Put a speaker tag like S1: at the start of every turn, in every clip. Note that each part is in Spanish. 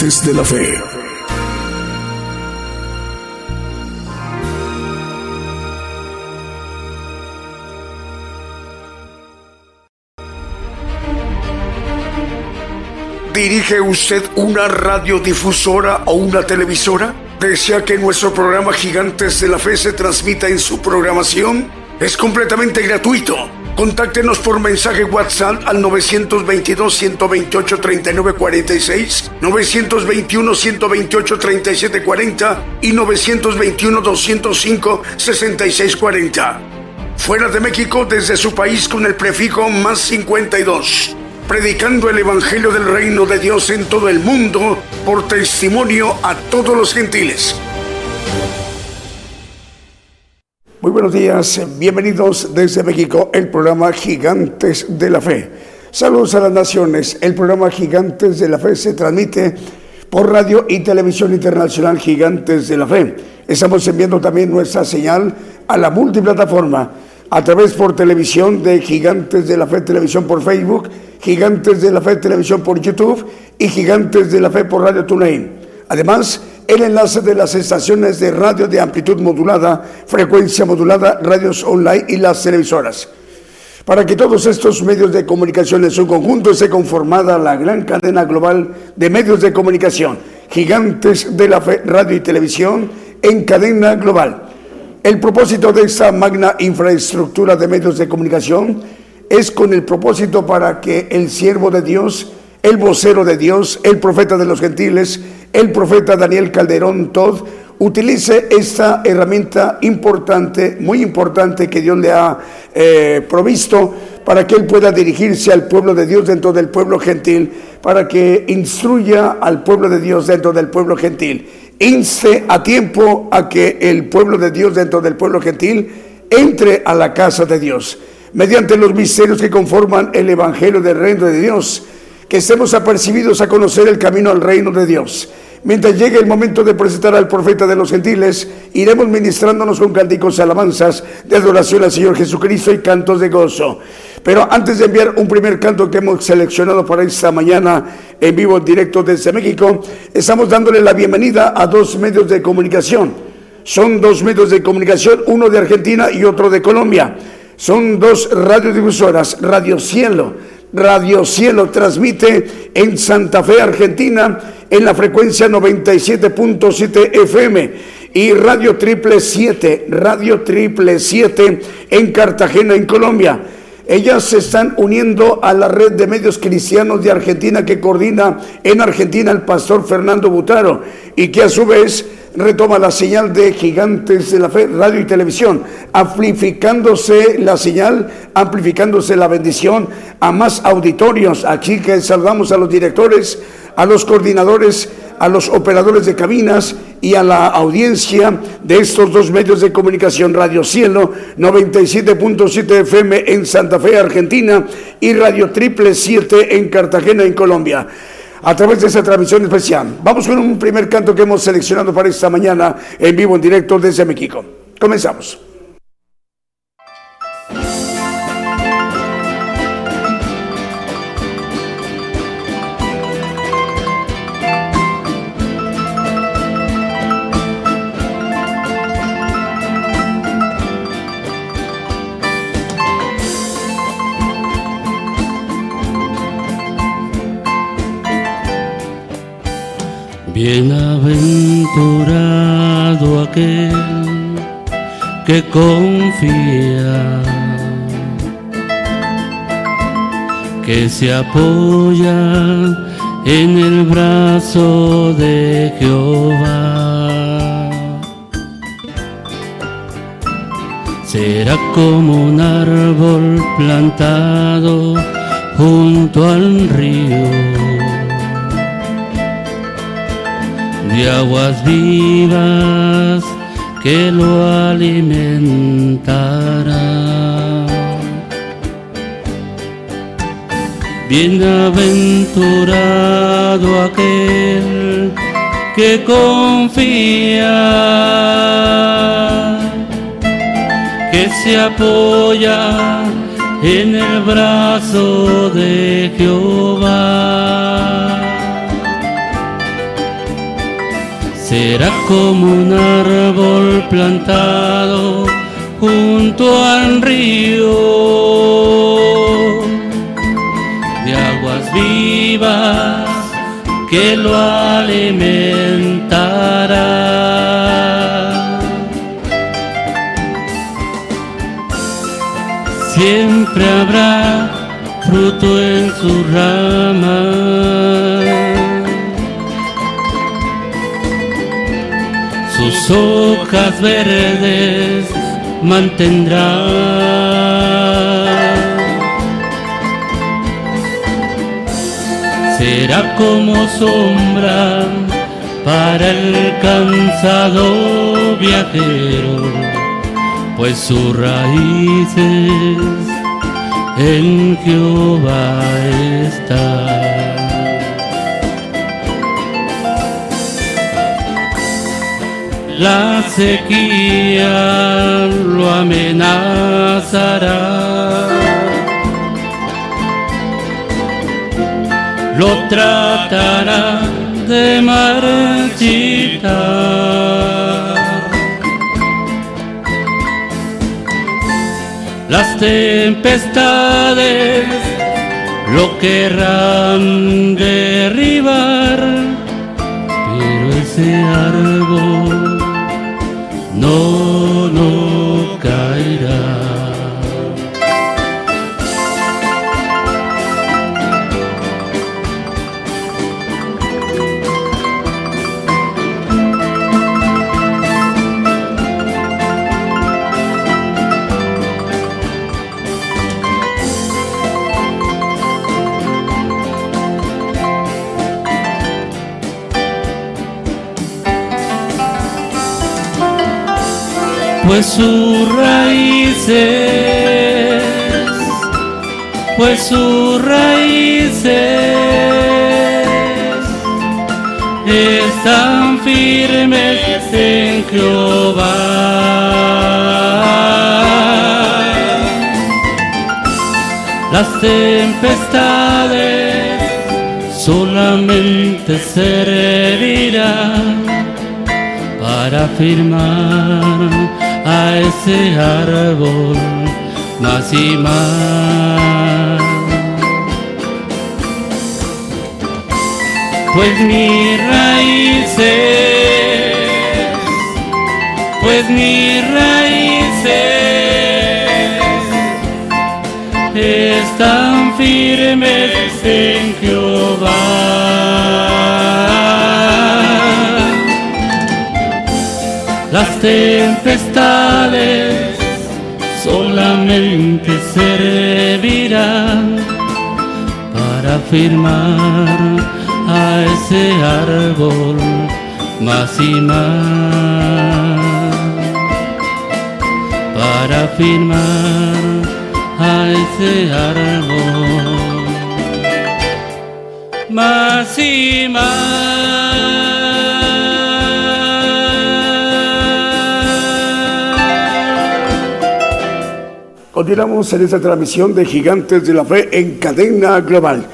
S1: De la Fe.
S2: ¿Dirige usted una radiodifusora o una televisora? ¿Desea que nuestro programa Gigantes de la Fe se transmita en su programación? Es completamente gratuito. Contáctenos por mensaje WhatsApp al 922-128-3946, 921-128-3740 y 921-205-6640. Fuera de México, desde su país con el prefijo más 52. Predicando el Evangelio del Reino de Dios en todo el mundo por testimonio a todos los gentiles. Buenos días, bienvenidos desde México, el programa Gigantes de la Fe. Saludos a las naciones, el programa Gigantes de la Fe se transmite por radio y televisión internacional Gigantes de la Fe. Estamos enviando también nuestra señal a la multiplataforma a través por televisión de Gigantes de la Fe Televisión por Facebook, Gigantes de la Fe Televisión por YouTube y Gigantes de la Fe por Radio TuneIn. Además, el enlace de las estaciones de radio de amplitud modulada, frecuencia modulada, radios online y las televisoras. Para que todos estos medios de comunicación en su conjunto esté conformada la gran cadena global de medios de comunicación, gigantes de la radio y televisión en cadena global. El propósito de esta magna infraestructura de medios de comunicación es con el propósito para que el siervo de Dios, el vocero de Dios, el profeta de los gentiles, el profeta Daniel Calderón Todd utilice esta herramienta importante, muy importante que Dios le ha eh, provisto para que él pueda dirigirse al pueblo de Dios dentro del pueblo gentil, para que instruya al pueblo de Dios dentro del pueblo gentil. Inste a tiempo a que el pueblo de Dios dentro del pueblo gentil entre a la casa de Dios, mediante los misterios que conforman el Evangelio del Reino de Dios que estemos apercibidos a conocer el camino al reino de Dios. Mientras llegue el momento de presentar al profeta de los gentiles, iremos ministrándonos con cánticos alabanzas de adoración al Señor Jesucristo y cantos de gozo. Pero antes de enviar un primer canto que hemos seleccionado para esta mañana en vivo, directo desde México, estamos dándole la bienvenida a dos medios de comunicación. Son dos medios de comunicación, uno de Argentina y otro de Colombia. Son dos radiodifusoras, Radio Cielo Radio Cielo transmite en Santa Fe, Argentina, en la frecuencia 97.7 FM y Radio Triple 7, Radio Triple 7 en Cartagena, en Colombia. Ellas se están uniendo a la red de medios cristianos de Argentina que coordina en Argentina el pastor Fernando Butaro y que a su vez retoma la señal de Gigantes de la Fe, radio y televisión, amplificándose la señal, amplificándose la bendición a más auditorios. Aquí que saludamos a los directores, a los coordinadores, a los operadores de cabinas y a la audiencia de estos dos medios de comunicación, Radio Cielo 97.7 FM en Santa Fe, Argentina, y Radio Triple 7 en Cartagena, en Colombia a través de esta transmisión especial. Vamos con un primer canto que hemos seleccionado para esta mañana en vivo, en directo desde México. Comenzamos.
S3: Bienaventurado aquel que confía, que se apoya en el brazo de Jehová. Será como un árbol plantado junto al río de aguas vivas que lo alimentará. Bienaventurado aquel que confía, que se apoya en el brazo de Jehová será como un árbol plantado junto al río de aguas vivas que lo alimentará. Siempre habrá fruto en su rama hojas verdes mantendrá. Será como sombra para el cansado viajero, pues sus raíces en Jehová está. La sequía lo amenazará. Lo tratará de marchitar. Las tempestades lo querrán derribar, pero ese árbol sus raíces, pues sus raíces están firmes en Jehová. Las tempestades solamente servirán para firmar a ese árbol más y más. Pues mis raíces, pues mis raíces están firmes en Jehová. Las tempestades solamente servirán para firmar a ese árbol más y más. Para firmar a ese árbol más y más.
S2: Continuamos en esta transmisión de Gigantes de la Fe en cadena global.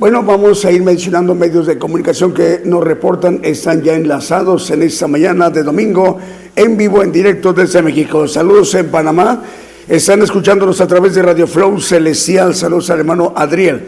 S2: Bueno, vamos a ir mencionando medios de comunicación que nos reportan, están ya enlazados en esta mañana de domingo, en vivo, en directo desde México. Saludos en Panamá, están escuchándonos a través de Radio Flow Celestial. Saludos al hermano Adriel.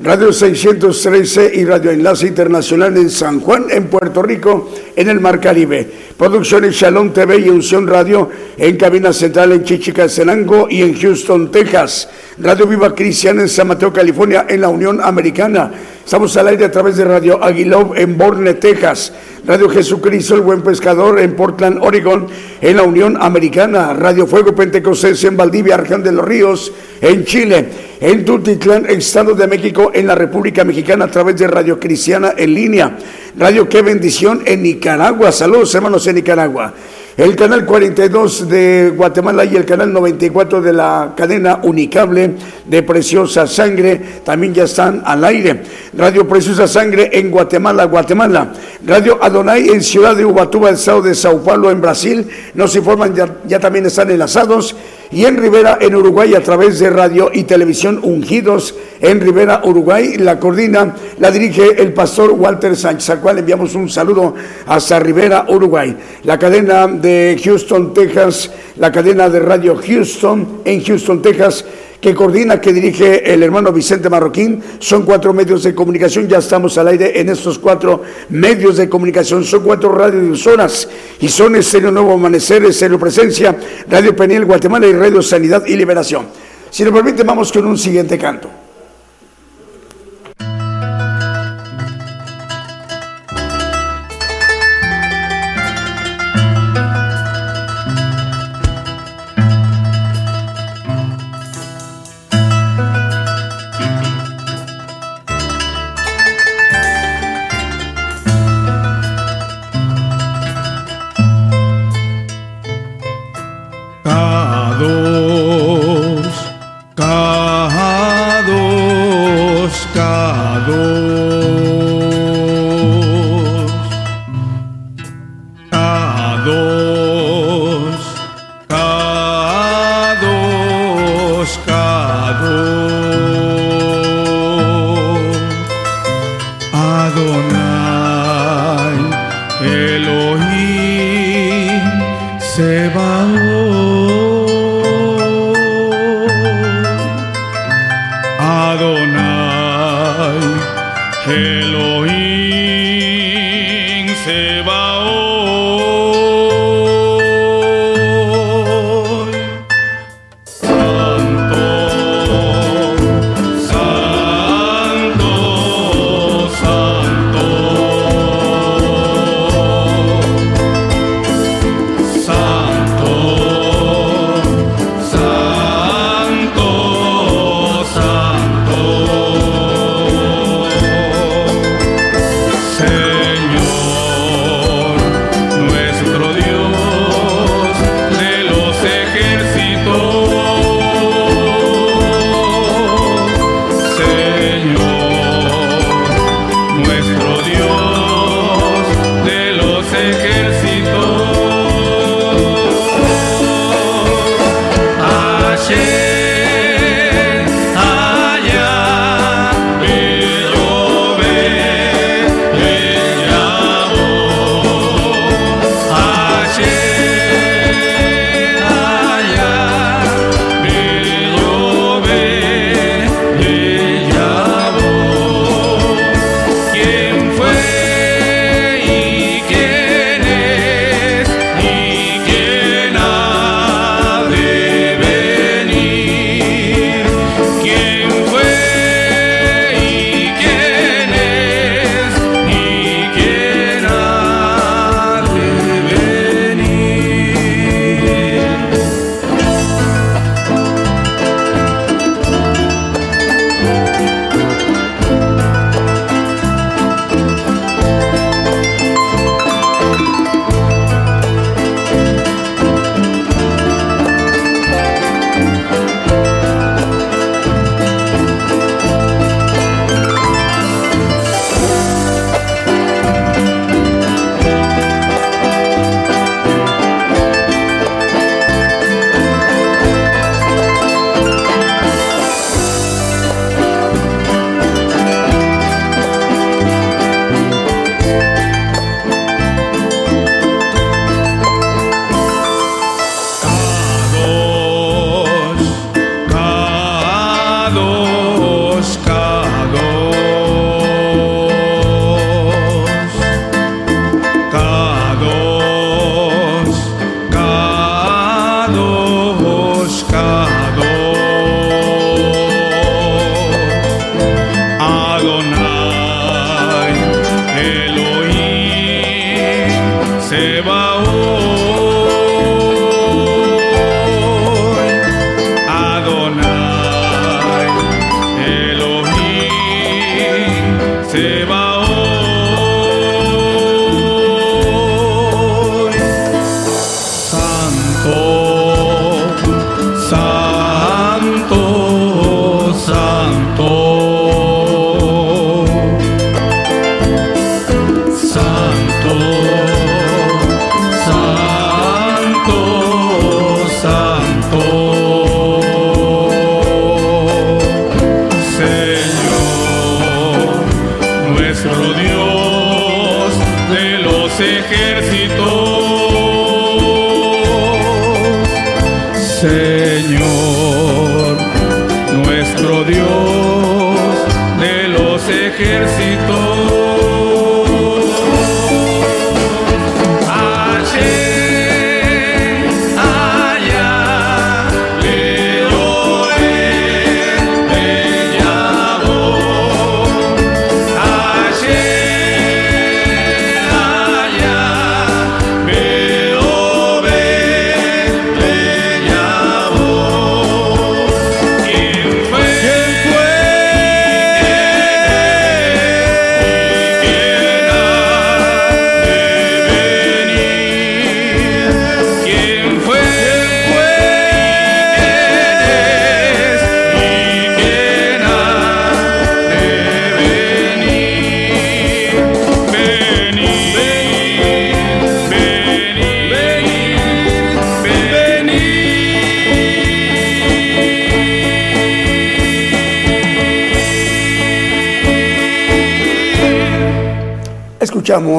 S4: Radio 613 y Radio Enlace Internacional en San Juan, en Puerto Rico, en el Mar Caribe. Producciones Shalom TV y Unción Radio en cabina central en Chichicastenango y en Houston, Texas. Radio Viva Cristiana en San Mateo, California, en la Unión Americana. Estamos al aire a través de Radio Aguiló en Borne, Texas. Radio Jesucristo, el Buen Pescador en Portland, Oregon, en la Unión Americana. Radio Fuego Pentecostés en Valdivia, Arján de los Ríos, en Chile. En Tultitlán, Estado de México, en la República Mexicana, a través de Radio Cristiana en línea. Radio Qué Bendición en Nicaragua. Saludos, hermanos, en Nicaragua el canal 42 de Guatemala y el canal 94 de la cadena Unicable de Preciosa Sangre también ya están al aire. Radio Preciosa Sangre en Guatemala, Guatemala. Radio Adonai en Ciudad de Ubatuba, Estado de Sao Paulo, en Brasil. Nos informan, ya también están enlazados y en Rivera, en Uruguay, a través de radio y televisión Ungidos en Rivera, Uruguay. La coordina, la dirige el pastor Walter Sánchez, al cual enviamos un saludo hasta Rivera, Uruguay. La cadena de Houston, Texas, la cadena de radio Houston en Houston, Texas que coordina, que dirige el hermano Vicente Marroquín. Son cuatro medios de comunicación, ya estamos al aire en estos cuatro medios de comunicación. Son cuatro radiodifusoras y son Estéreo Nuevo Amanecer, Estéreo Presencia, Radio Peniel Guatemala y Radio Sanidad y Liberación. Si nos permite, vamos con un siguiente canto.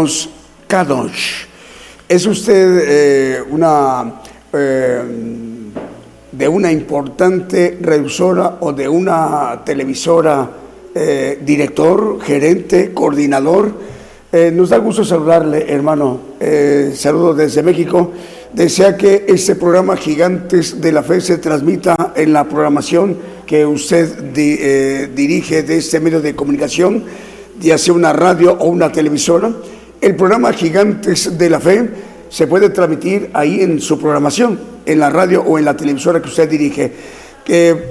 S2: Escuchamos Kadosh. ¿Es usted eh, una eh, de una importante revisora o de una televisora eh, director, gerente, coordinador? nos da gusto saludarle, hermano. saludo desde México. Desea que este programa Gigantes de la Fe se transmita en la programación que usted dirige de este medio de comunicación ya sea una radio o una televisora, el programa Gigantes de la Fe se puede transmitir ahí en su programación, en la radio o en la televisora que usted dirige.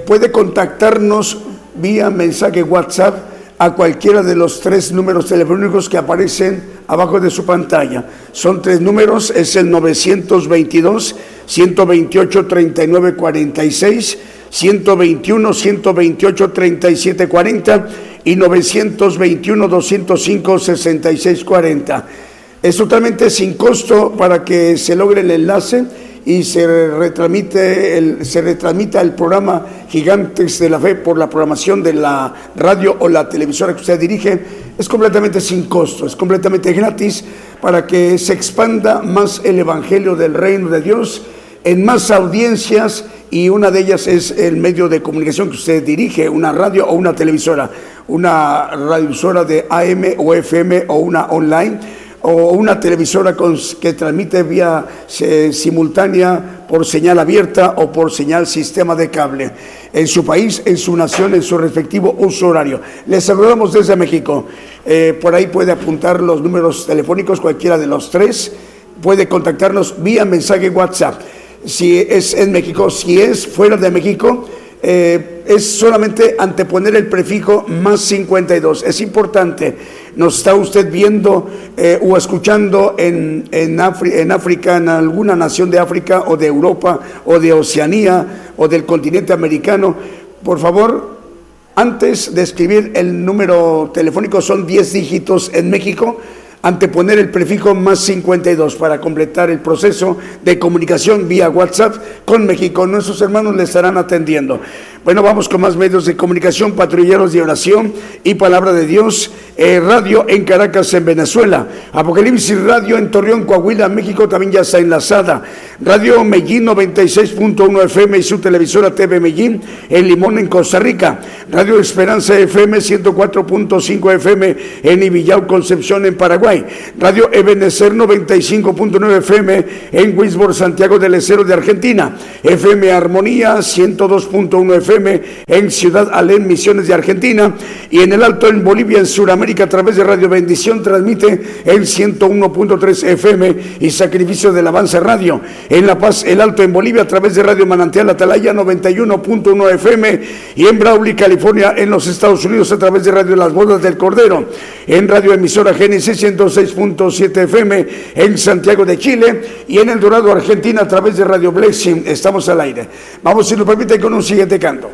S2: Puede contactarnos vía mensaje WhatsApp a cualquiera de los tres números telefónicos que aparecen abajo de su pantalla. Son tres números, es el 922 128 39 46, 121 128 37 40 y 921-205-6640. Es totalmente sin costo para que se logre el enlace y se retransmite el, se retransmita el programa Gigantes de la Fe por la programación de la radio o la televisora que usted dirige. Es completamente sin costo, es completamente gratis para que se expanda más el Evangelio del Reino de Dios en más audiencias y una de ellas es el medio de comunicación que usted dirige, una radio o una televisora una radiosora de AM o FM o una online o una televisora que transmite vía simultánea por señal abierta o por señal sistema de cable en su país, en su nación, en su respectivo uso horario. Les saludamos desde México. Eh, por ahí puede apuntar los números telefónicos, cualquiera de los tres. Puede contactarnos vía mensaje WhatsApp. Si es en México, si es fuera de México, eh, es solamente anteponer el prefijo más 52. Es importante. Nos está usted viendo eh, o escuchando en, en, África, en alguna nación de África o de Europa o de Oceanía o del continente americano. Por favor, antes de escribir el número telefónico, son 10 dígitos en México anteponer el prefijo más 52 para completar el proceso de comunicación vía WhatsApp con México. Nuestros hermanos le estarán atendiendo. Bueno, vamos con más medios de comunicación, patrulleros de oración y palabra de Dios. Eh, radio en Caracas, en Venezuela. Apocalipsis Radio en Torreón, Coahuila, México también ya está enlazada.
S4: Radio Medellín 96.1 FM y su televisora TV Medellín en Limón, en Costa Rica. Radio Esperanza FM 104.5 FM en Ibillau, Concepción, en Paraguay. Radio Ebenecer 95.9 FM en Wisborne, Santiago del Estero de Argentina. FM Armonía 102.1 FM en Ciudad Alén, Misiones de Argentina. Y en el Alto, en Bolivia, en Sudamérica, a través de Radio Bendición, transmite en 101.3 FM y Sacrificio del Avance Radio en La Paz, El Alto, en Bolivia, a través de Radio Manantial Atalaya 91.1 FM y en Brawley, California, en los Estados Unidos, a través de Radio Las Bodas del Cordero, en Radio Emisora Génesis 106.7 FM en Santiago de Chile y en El Dorado, Argentina, a través de Radio Blessing. Estamos al aire. Vamos, si nos permite, con un siguiente canto.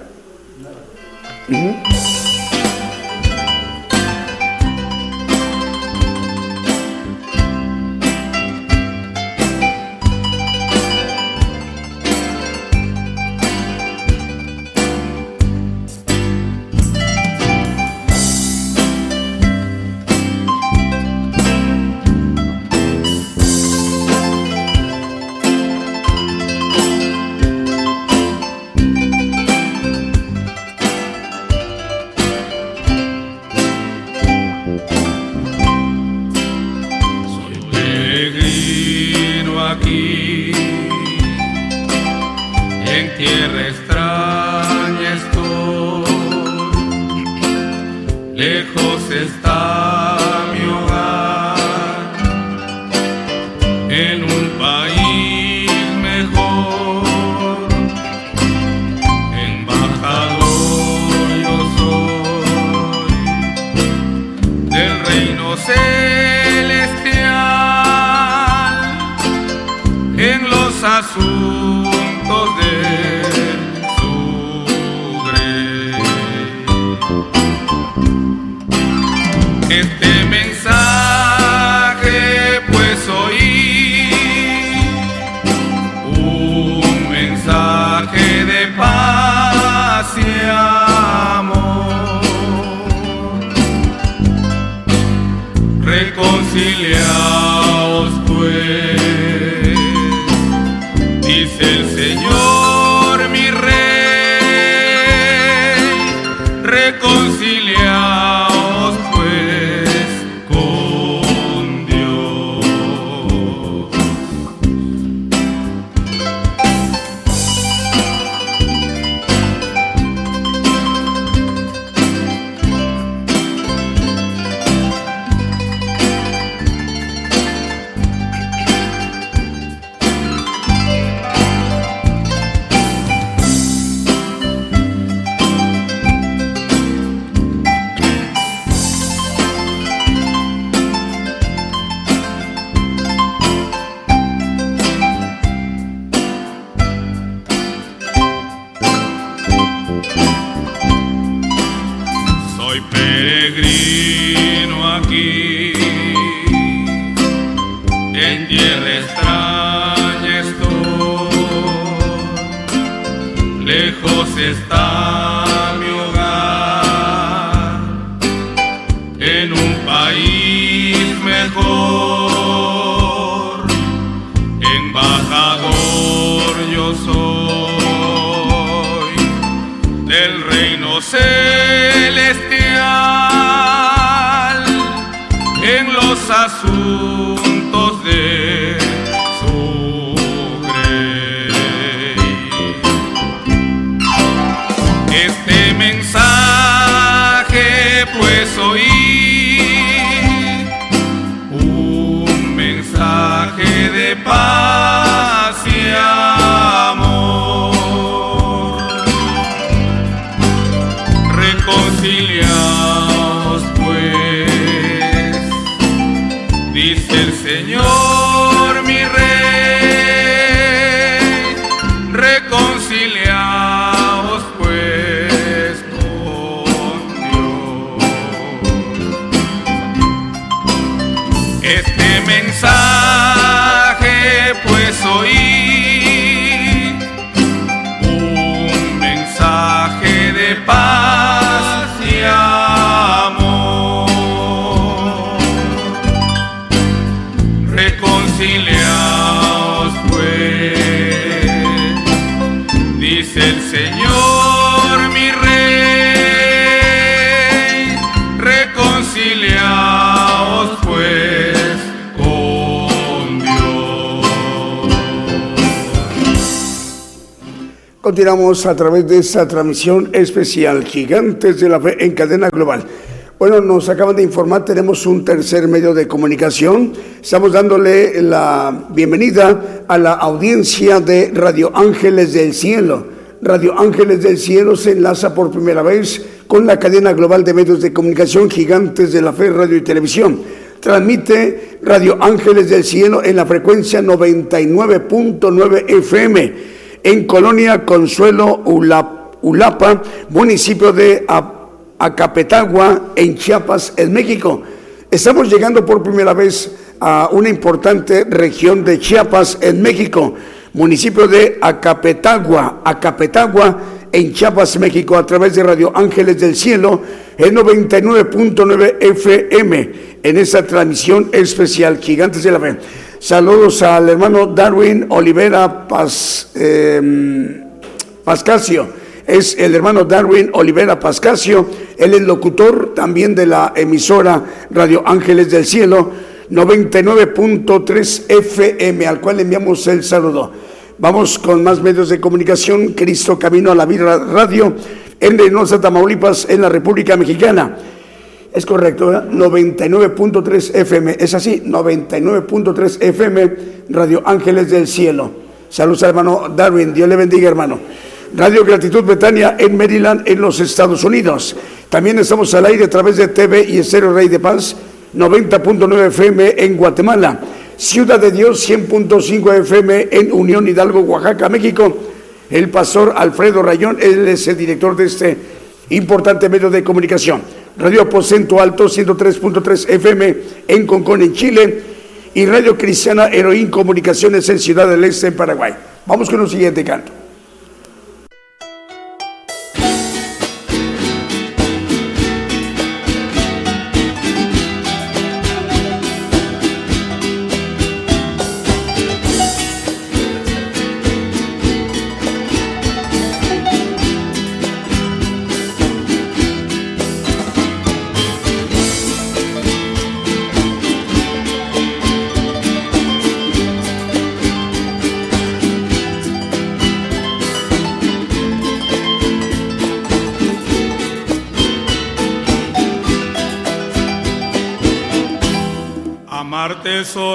S2: A través de esta transmisión especial Gigantes de la Fe en cadena global. Bueno, nos acaban de informar, tenemos un tercer medio de comunicación. Estamos dándole la bienvenida a la audiencia de Radio Ángeles del Cielo. Radio Ángeles del Cielo se enlaza por primera vez con la cadena global de medios de comunicación Gigantes de la Fe, Radio y Televisión. Transmite Radio Ángeles del Cielo en la frecuencia 99.9 FM en Colonia Consuelo Ulapa, municipio de Acapetagua, en Chiapas, en México. Estamos llegando por primera vez a una importante región de Chiapas, en México, municipio de Acapetagua, Acapetagua, en Chiapas, México, a través de Radio Ángeles del Cielo, en 99.9 FM, en esta transmisión especial Gigantes de la Fe. Saludos al hermano Darwin Olivera em, Pascasio. Es el hermano Darwin Olivera Pascasio. Él es locutor también de la emisora Radio Ángeles del Cielo 99.3 FM, al cual enviamos el saludo. Vamos con más medios de comunicación. Cristo Camino a la Vida Radio en Reynosa, Tamaulipas, en la República Mexicana. Es correcto, 99.3 FM. Es así, 99.3 FM, Radio Ángeles del Cielo. Saludos, hermano Darwin. Dios le bendiga, hermano. Radio Gratitud Betania en Maryland, en los Estados Unidos. También estamos al aire a través de TV y Estéreo Rey de Paz, 90.9 FM en Guatemala. Ciudad de Dios, 100.5 FM en Unión Hidalgo, Oaxaca, México. El pastor Alfredo Rayón, es el director de este importante medio de comunicación. Radio Aposento Alto 103.3 FM en Concón, en Chile, y Radio Cristiana Heroín Comunicaciones en Ciudad del Este, en Paraguay. Vamos con un siguiente canto.
S4: Solo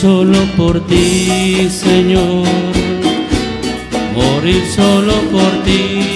S4: solo
S3: por ti, Señor. Morir solo por ti,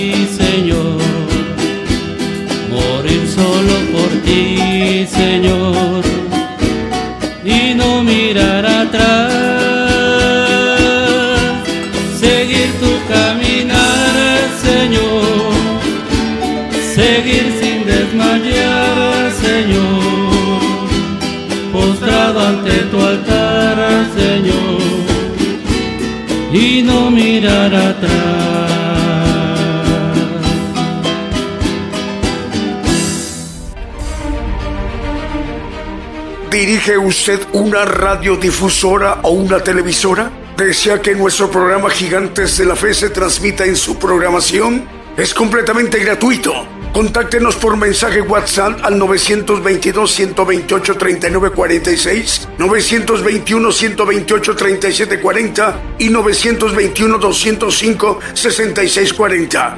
S2: ¿Dirige usted una radiodifusora o una televisora? ¿Desea que nuestro programa Gigantes de la Fe se transmita en su programación? Es completamente gratuito. Contáctenos por mensaje WhatsApp al 922-128-3946, 921-128-3740 y 921-205-6640.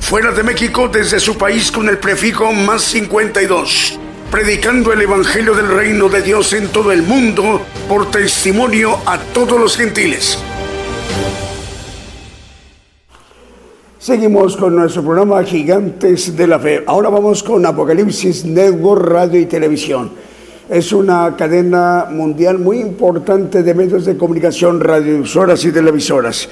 S2: Fuera de México, desde su país con el prefijo más 52 predicando el Evangelio del Reino de Dios en todo el mundo por testimonio a todos los gentiles. Seguimos con nuestro programa Gigantes de la Fe. Ahora vamos con Apocalipsis Network Radio y Televisión. Es una cadena mundial muy importante de medios de comunicación, radiodifusoras y televisoras.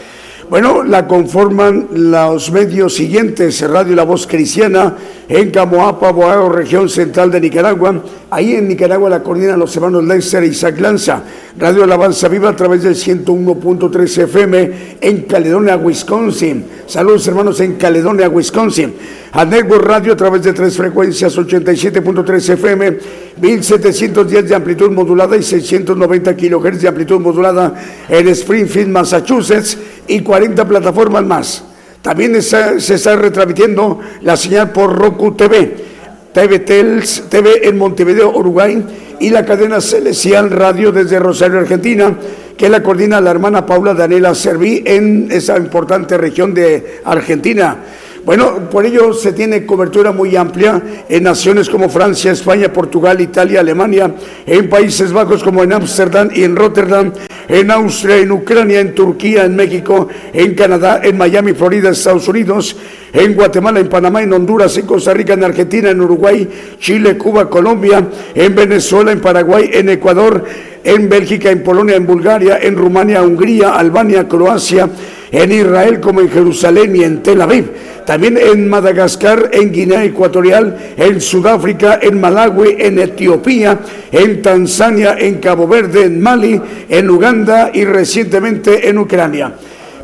S2: Bueno, la conforman los medios siguientes, Radio La Voz Cristiana, en Camoapa, Boao, región central de Nicaragua. Ahí en Nicaragua la coordinan los hermanos Lester y Isaac Lanza. Radio Alabanza Viva a través del 101.3 FM en Caledonia, Wisconsin. Saludos hermanos en Caledonia, Wisconsin. A Network Radio a través de tres frecuencias, 87.3 FM, 1710 de amplitud modulada y 690 kilohertz de amplitud modulada en Springfield, Massachusetts y 40 plataformas más. También se está retransmitiendo la señal por Roku TV, TV Tels, TV en Montevideo, Uruguay y la cadena Celestial Radio desde Rosario, Argentina, que la coordina la hermana Paula Daniela Serví en esa importante región de Argentina. Bueno, por ello se tiene cobertura muy amplia en naciones como Francia, España, Portugal, Italia, Alemania, en Países Bajos como en Ámsterdam y en Rotterdam, en Austria, en Ucrania, en Turquía, en México, en Canadá, en Miami, Florida, Estados Unidos, en Guatemala, en Panamá, en Honduras, en Costa Rica, en Argentina, en Uruguay, Chile, Cuba, Colombia, en Venezuela, en Paraguay, en Ecuador, en Bélgica, en Polonia, en Bulgaria, en Rumania, Hungría, Albania, Croacia, en Israel como en Jerusalén y en Tel Aviv. También en Madagascar, en Guinea Ecuatorial, en Sudáfrica, en Malawi, en Etiopía, en Tanzania, en Cabo Verde, en Mali, en Uganda y recientemente en Ucrania.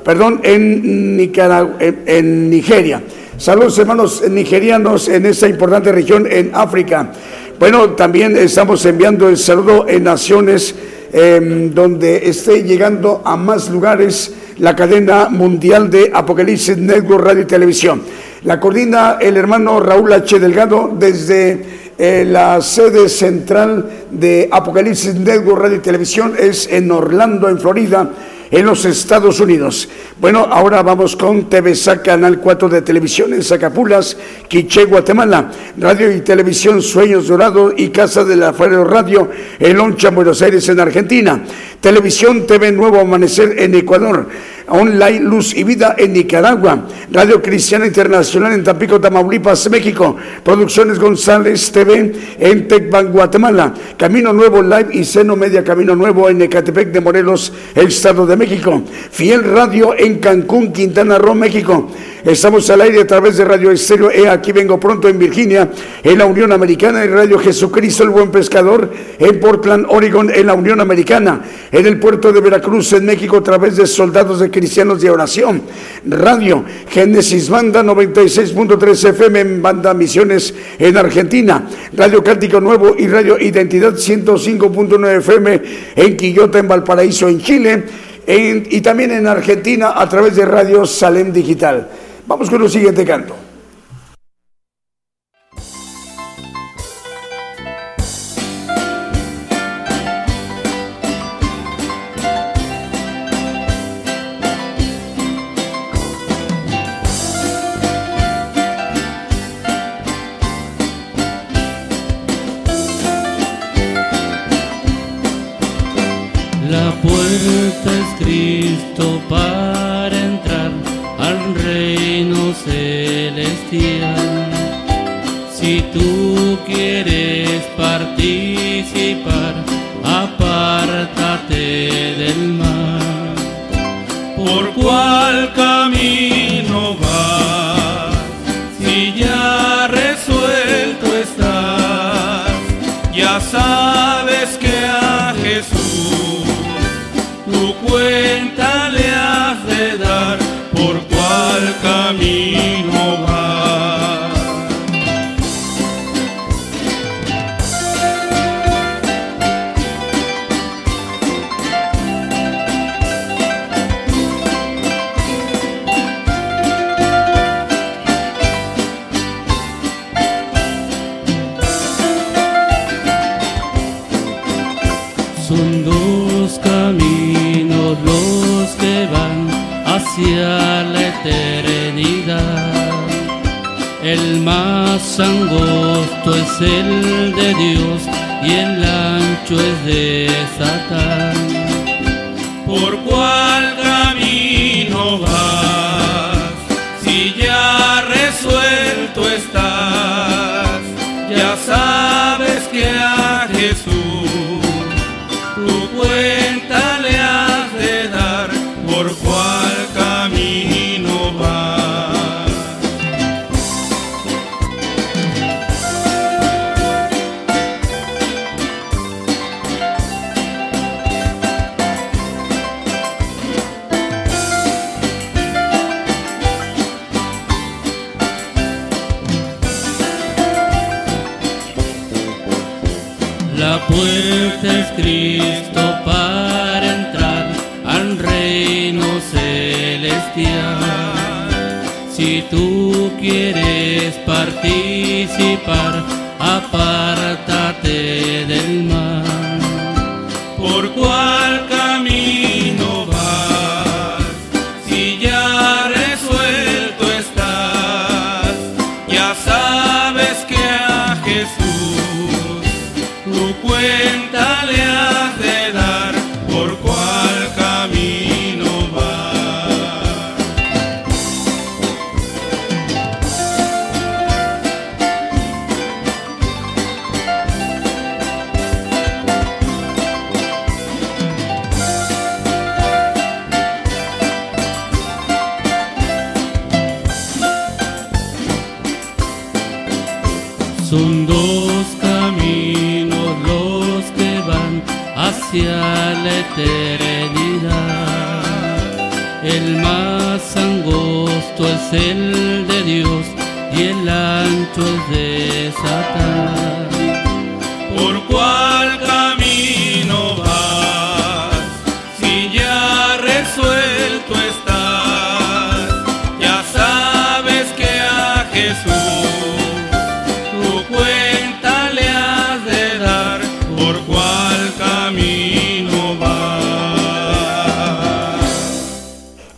S2: Perdón, en, Nicaragua, en, Nigeria. Saludos hermanos nigerianos en esta importante región en África. Bueno, también estamos enviando el saludo en naciones eh, donde esté llegando a más lugares la cadena mundial de Apocalipsis Network Radio y Televisión. La coordina el hermano Raúl H. Delgado desde eh, la sede central de Apocalipsis Network Radio y Televisión, es en Orlando, en Florida en los Estados Unidos. Bueno, ahora vamos con TVSA, Canal 4 de Televisión en Zacapulas, Quiché, Guatemala, Radio y Televisión Sueños Dorados y Casa de la Radio en Loncha, Buenos Aires, en Argentina. Televisión TV Nuevo Amanecer en Ecuador. Online Luz y Vida en Nicaragua. Radio Cristiana Internacional en Tampico, Tamaulipas, México. Producciones González TV en Tecban, Guatemala. Camino Nuevo Live y Seno Media Camino Nuevo en Ecatepec de Morelos, Estado de México. Fiel Radio en Cancún, Quintana Roo, México. Estamos al aire a través de Radio Estéreo E, aquí vengo pronto en Virginia, en la Unión Americana, en Radio Jesucristo el Buen Pescador, en Portland, Oregon, en la Unión Americana, en el puerto de Veracruz, en México, a través de Soldados de Cristianos de Oración. Radio Génesis Banda 96.3 FM en Banda Misiones en Argentina. Radio Cántico Nuevo y Radio Identidad 105.9 FM en Quillota, en Valparaíso, en Chile. y también en Argentina a través de Radio Salem Digital. Vamos con el siguiente canto.
S3: El de Dios y el ancho es de Satán.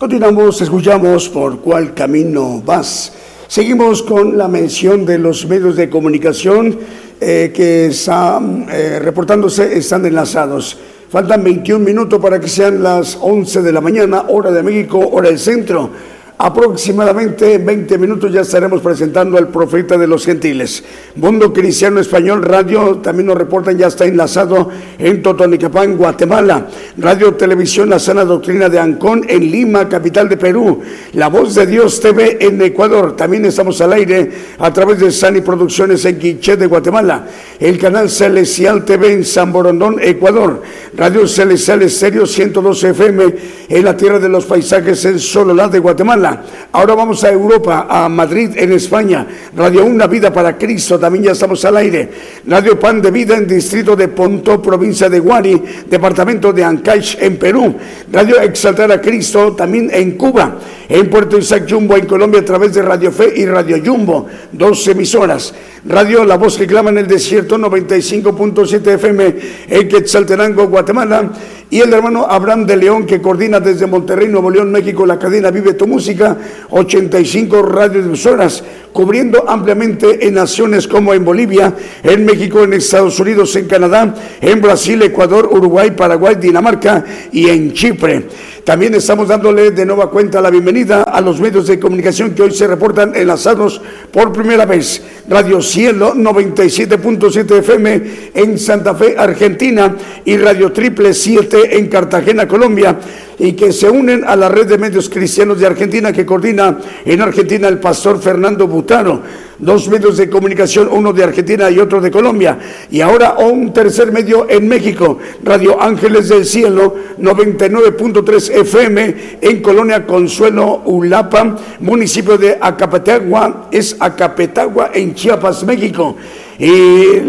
S2: Continuamos, escuchamos por cuál camino vas. Seguimos con la mención de los medios de comunicación eh, que están eh, reportándose, están enlazados. Faltan 21 minutos para que sean las 11 de la mañana, hora de México, hora del centro. Aproximadamente en 20 minutos ya estaremos presentando al profeta de los gentiles. Mundo Cristiano Español Radio también nos reportan, ya está enlazado en Totonicapán, Guatemala. Radio Televisión La Sana Doctrina de Ancón en Lima, capital de Perú. La Voz de Dios TV en Ecuador. También estamos al aire a través de Sani Producciones en Quiché de Guatemala. El canal Celestial TV en San Borondón, Ecuador. Radio Celestial Estéreo 112 FM en la Tierra de los Paisajes en Sololá de Guatemala. Ahora vamos a Europa, a Madrid, en España. Radio Una Vida para Cristo, también ya estamos al aire. Radio Pan de Vida en Distrito de Ponto, provincia de Guari, departamento de Ancash, en Perú. Radio Exaltar a Cristo, también en Cuba. En Puerto Isaac Jumbo, en Colombia, a través de Radio Fe y Radio Jumbo, dos emisoras. Radio La Voz que clama en el desierto, 95.7 FM en Quetzaltenango, Guatemala. Y el hermano Abraham de León, que coordina desde Monterrey, Nuevo León, México, la cadena Vive tu Música, 85 radiodifusoras
S4: cubriendo ampliamente en naciones como en Bolivia, en México, en Estados Unidos, en Canadá, en Brasil, Ecuador, Uruguay, Paraguay, Dinamarca y en Chipre. También estamos dándole de nueva cuenta la bienvenida a los medios de comunicación que hoy se reportan enlazados por primera vez. Radio Cielo 97.7 FM en Santa Fe, Argentina y Radio Triple 7 en Cartagena, Colombia y que se unen a la red de medios cristianos de Argentina que coordina en Argentina el pastor Fernando Butano. Dos medios de comunicación, uno de Argentina y otro de Colombia. Y ahora un tercer medio en México, Radio Ángeles del Cielo 99.3 FM en Colonia Consuelo Ulapa, municipio de Acapetagua, es Acapetagua en Chiapas, México. Y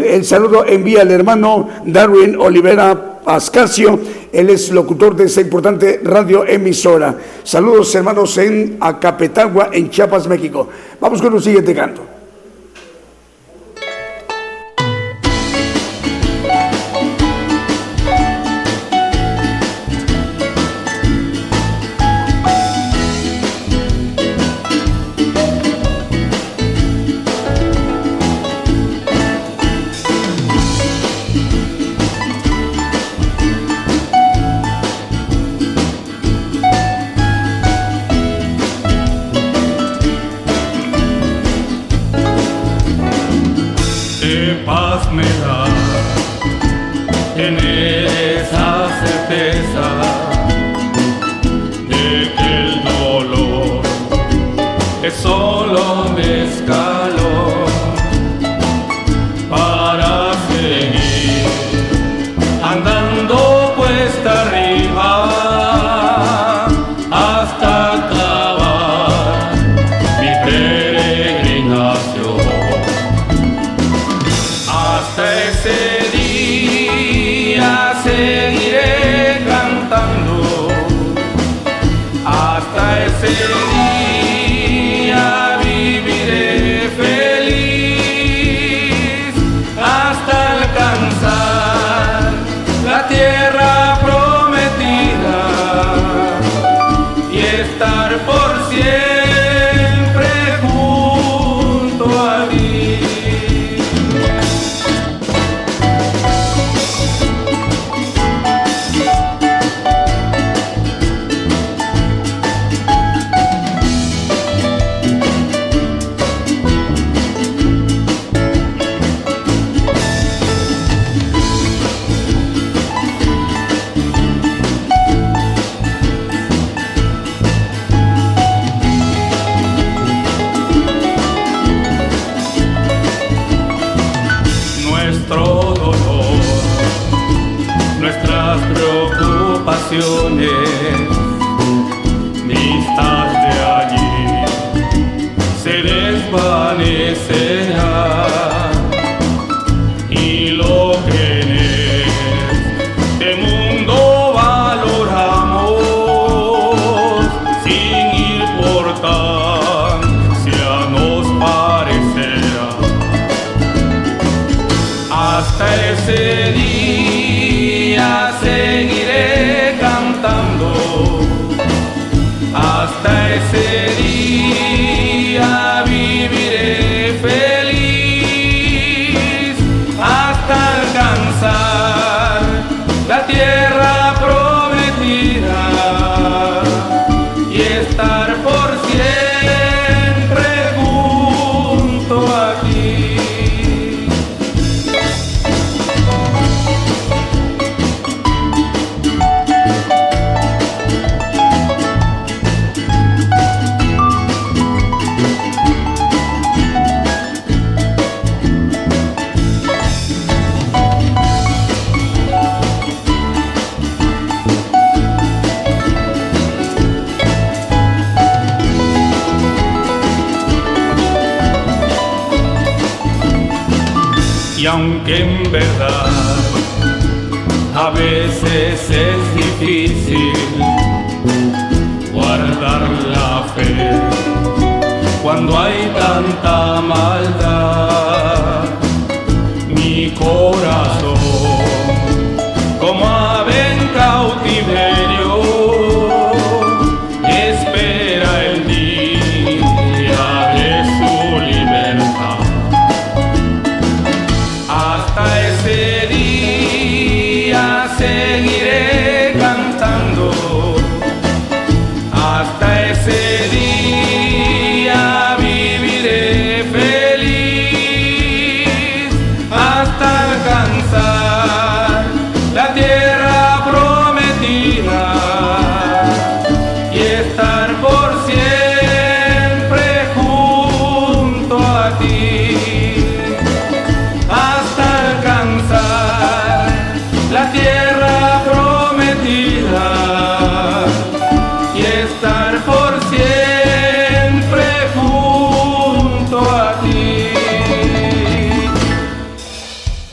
S4: el saludo envía el hermano Darwin Olivera Ascasio, él es locutor de esta importante radioemisora. Saludos hermanos en Acapetagua, en Chiapas, México. Vamos con un siguiente canto.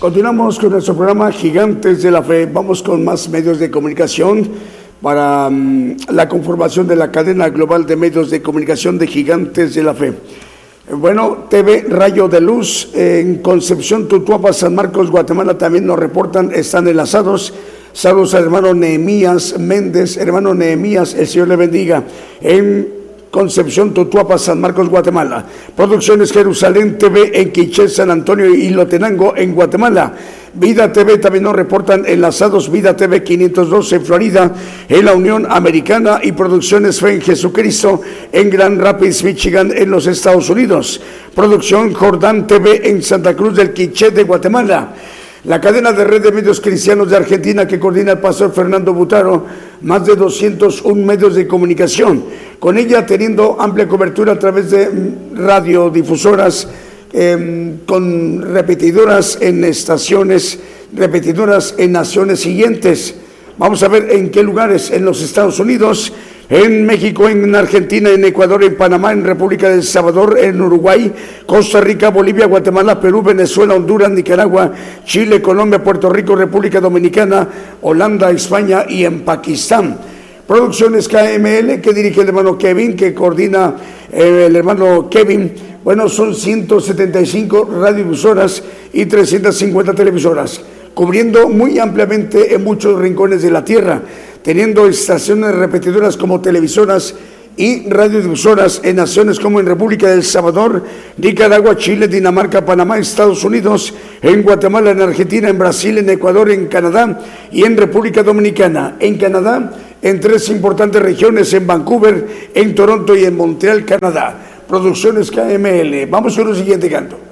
S2: Continuamos con nuestro programa Gigantes de la Fe. Vamos con más medios de comunicación para mm, la conformación de la cadena global de medios de comunicación de Gigantes de la Fe. Bueno, TV Rayo de Luz en Concepción, Tutuapa, San Marcos, Guatemala también nos reportan, están enlazados. Saludos al hermano Nehemías Méndez, hermano Nehemías, el Señor le bendiga. En Concepción, Totuapa, San Marcos, Guatemala. Producciones Jerusalén TV en Quiché, San Antonio y Lotenango en Guatemala. Vida TV también nos reportan enlazados Vida TV 512 en Florida, en la Unión Americana y Producciones Fe en Jesucristo en Grand Rapids, Michigan, en los Estados Unidos. Producción Jordán TV en Santa Cruz del Quiché de Guatemala. La cadena de red de medios cristianos de Argentina que coordina el pastor Fernando Butaro, más de 201 medios de comunicación, con ella teniendo amplia cobertura a través de radiodifusoras, em, con repetidoras en estaciones, repetidoras en naciones siguientes. Vamos a ver en qué lugares, en los Estados Unidos, en México, en Argentina, en Ecuador, en Panamá, en República del Salvador, en Uruguay, Costa Rica, Bolivia, Guatemala, Perú, Venezuela, Honduras, Nicaragua, Chile, Colombia, Puerto Rico, República Dominicana, Holanda, España y en Pakistán. Producciones KML que dirige el hermano Kevin, que coordina eh, el hermano Kevin. Bueno, son 175 radiodifusoras y 350 televisoras, cubriendo muy ampliamente en muchos rincones de la tierra teniendo estaciones repetidoras como televisoras y radiodifusoras en naciones como en República del Salvador, Nicaragua, Chile, Dinamarca, Panamá, Estados Unidos, en Guatemala, en Argentina, en Brasil, en Ecuador, en Canadá y en República Dominicana. En Canadá, en tres importantes regiones, en Vancouver, en Toronto y en Montreal, Canadá. Producciones KML. Vamos con el siguiente canto.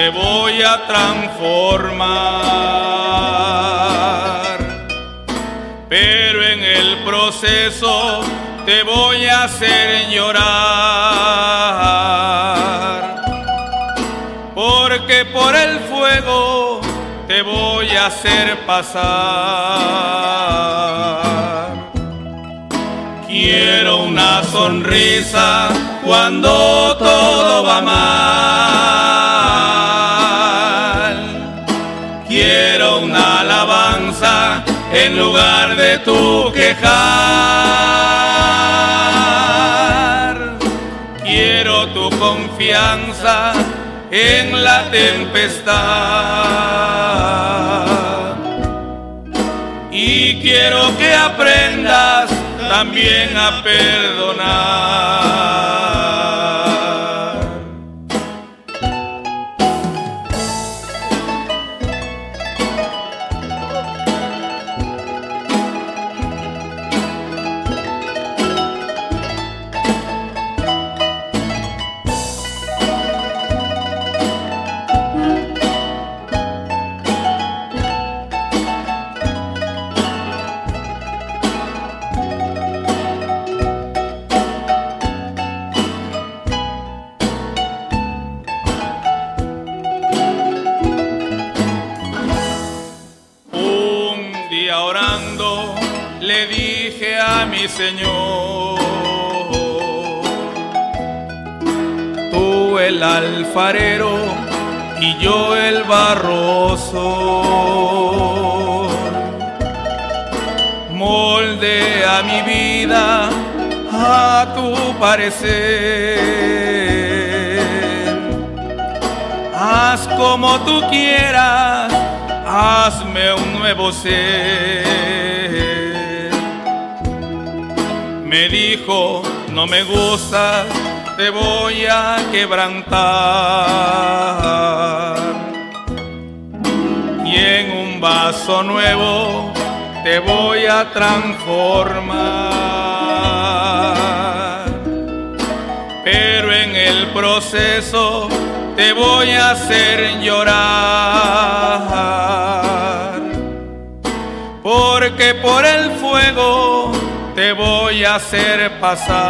S4: te voy a transformar. Pero en el proceso te voy a hacer llorar. Porque por el fuego te voy a hacer pasar. Quiero una sonrisa cuando todo va mal. En lugar de tu quejar. Quiero tu confianza en la tempestad. Y quiero que aprendas también a perdonar. Mi Señor, tú el alfarero y yo el barroso, moldea mi vida a tu parecer. Haz como tú quieras, hazme un nuevo ser. Me dijo, no me gusta, te voy a quebrantar. Y en un vaso nuevo te voy a transformar. Pero en el proceso te voy a hacer llorar. Porque por el fuego voy a hacer pasar.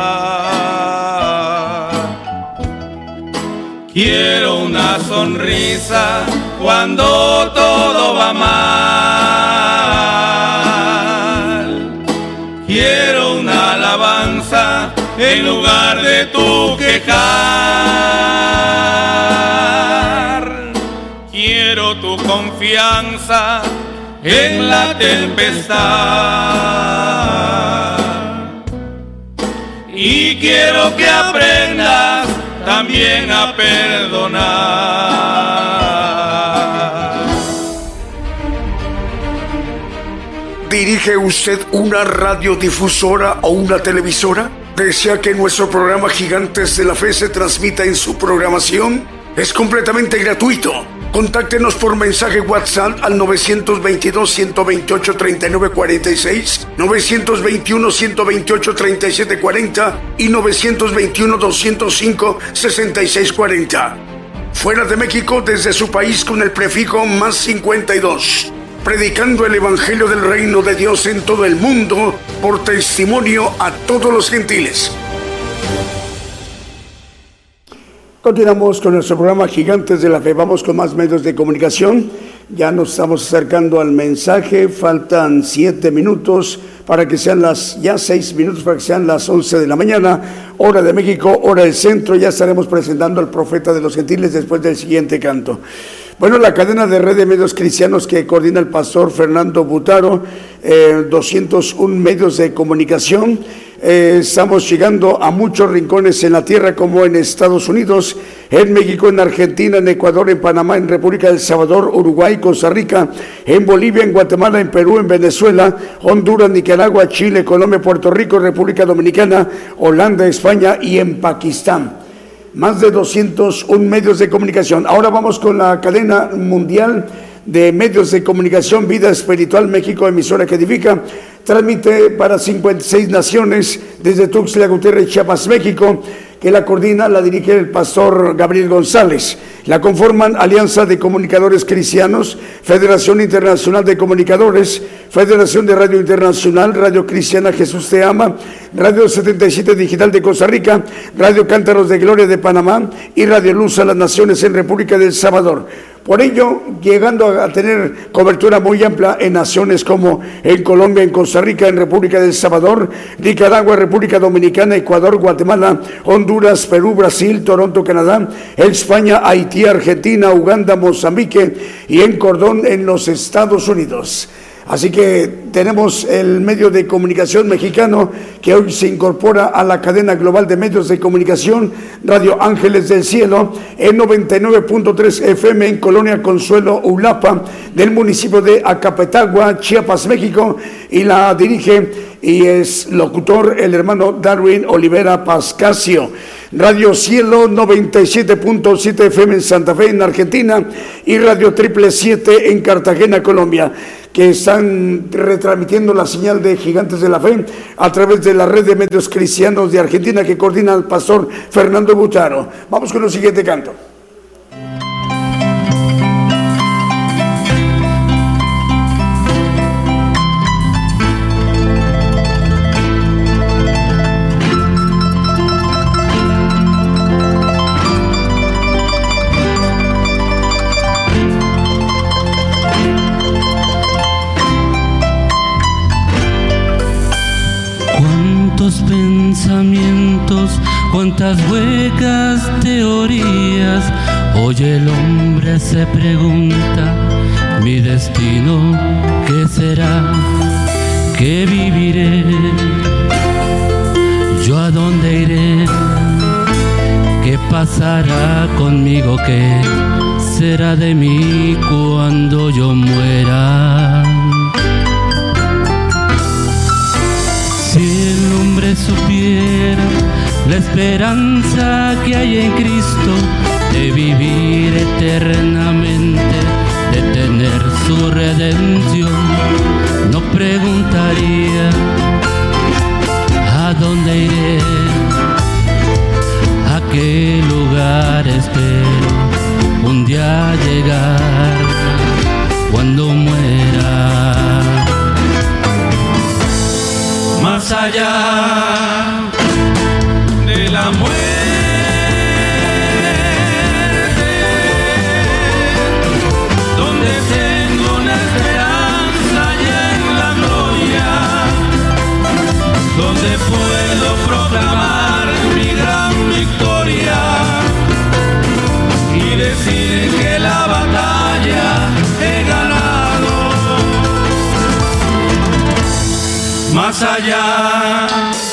S4: Quiero una sonrisa cuando todo va mal. Quiero una alabanza en lugar de tu quejar. Quiero tu confianza en la tempestad. Y quiero que aprendas también a perdonar.
S2: ¿Dirige usted una radiodifusora o una televisora? ¿Desea que nuestro programa Gigantes de la Fe se transmita en su programación? Es completamente gratuito. Contáctenos por mensaje WhatsApp al 922-128-3946, 921-128-3740 y 921-205-6640. Fuera de México, desde su país con el prefijo más 52 predicando el Evangelio del Reino de Dios en todo el mundo por testimonio a todos los gentiles. Continuamos con nuestro programa Gigantes de la Fe. Vamos con más medios de comunicación. Ya nos estamos acercando al mensaje. Faltan siete minutos para que sean las, ya seis minutos para que sean las once de la mañana, hora de México, hora del centro. Ya estaremos presentando al profeta de los gentiles después del siguiente canto. Bueno, la cadena de red de medios cristianos que coordina el pastor Fernando Butaro, eh, 201 medios de comunicación. Eh, estamos llegando a muchos rincones en la tierra, como en Estados Unidos, en México, en Argentina, en Ecuador, en Panamá, en República del Salvador, Uruguay, Costa Rica, en Bolivia, en Guatemala, en Perú, en Venezuela, Honduras, Nicaragua, Chile, Colombia, Puerto Rico, República Dominicana, Holanda, España y en Pakistán más de 201 medios de comunicación. Ahora vamos con la cadena mundial de medios de comunicación Vida Espiritual México, emisora que edifica. Transmite para 56 naciones desde Tuxtla Gutiérrez, Chiapas, México, que la coordina, la dirige el pastor Gabriel González. La conforman Alianza de Comunicadores Cristianos, Federación Internacional de Comunicadores, Federación de Radio Internacional, Radio Cristiana Jesús Te Ama, Radio 77 Digital de Costa Rica, Radio Cántaros de Gloria de Panamá y Radio Luz a las Naciones en República del Salvador. Por ello, llegando a tener cobertura muy amplia en naciones como en Colombia, en Costa Rica, en República del Salvador, Nicaragua, República Dominicana, Ecuador, Guatemala, Honduras, Perú, Brasil, Toronto, Canadá, España, Haití, Argentina, Uganda, Mozambique y en Cordón en los Estados Unidos. Así que tenemos el medio de comunicación mexicano que hoy se incorpora a la cadena global de medios de comunicación Radio Ángeles del Cielo en 99.3 FM en Colonia Consuelo Ulapa del municipio de Acapetagua, Chiapas, México y la dirige y es locutor el hermano Darwin Olivera Pascasio. Radio Cielo 97.7 FM en Santa Fe, en Argentina, y Radio Triple 7 en Cartagena, Colombia, que están retransmitiendo la señal de Gigantes de la Fe a través de la red de medios cristianos de Argentina que coordina el pastor Fernando Butaro. Vamos con el siguiente canto.
S3: Cuántas huecas teorías. Hoy el hombre se pregunta, mi destino, ¿qué será? ¿Qué viviré? ¿Yo a dónde iré? ¿Qué pasará conmigo? ¿Qué será de mí cuando yo muera? Esperanza que hay en Cristo de vivir eternamente, de tener su redención, no preguntaría a dónde iré, a qué lugar espero un día llegar cuando muera. Más allá allá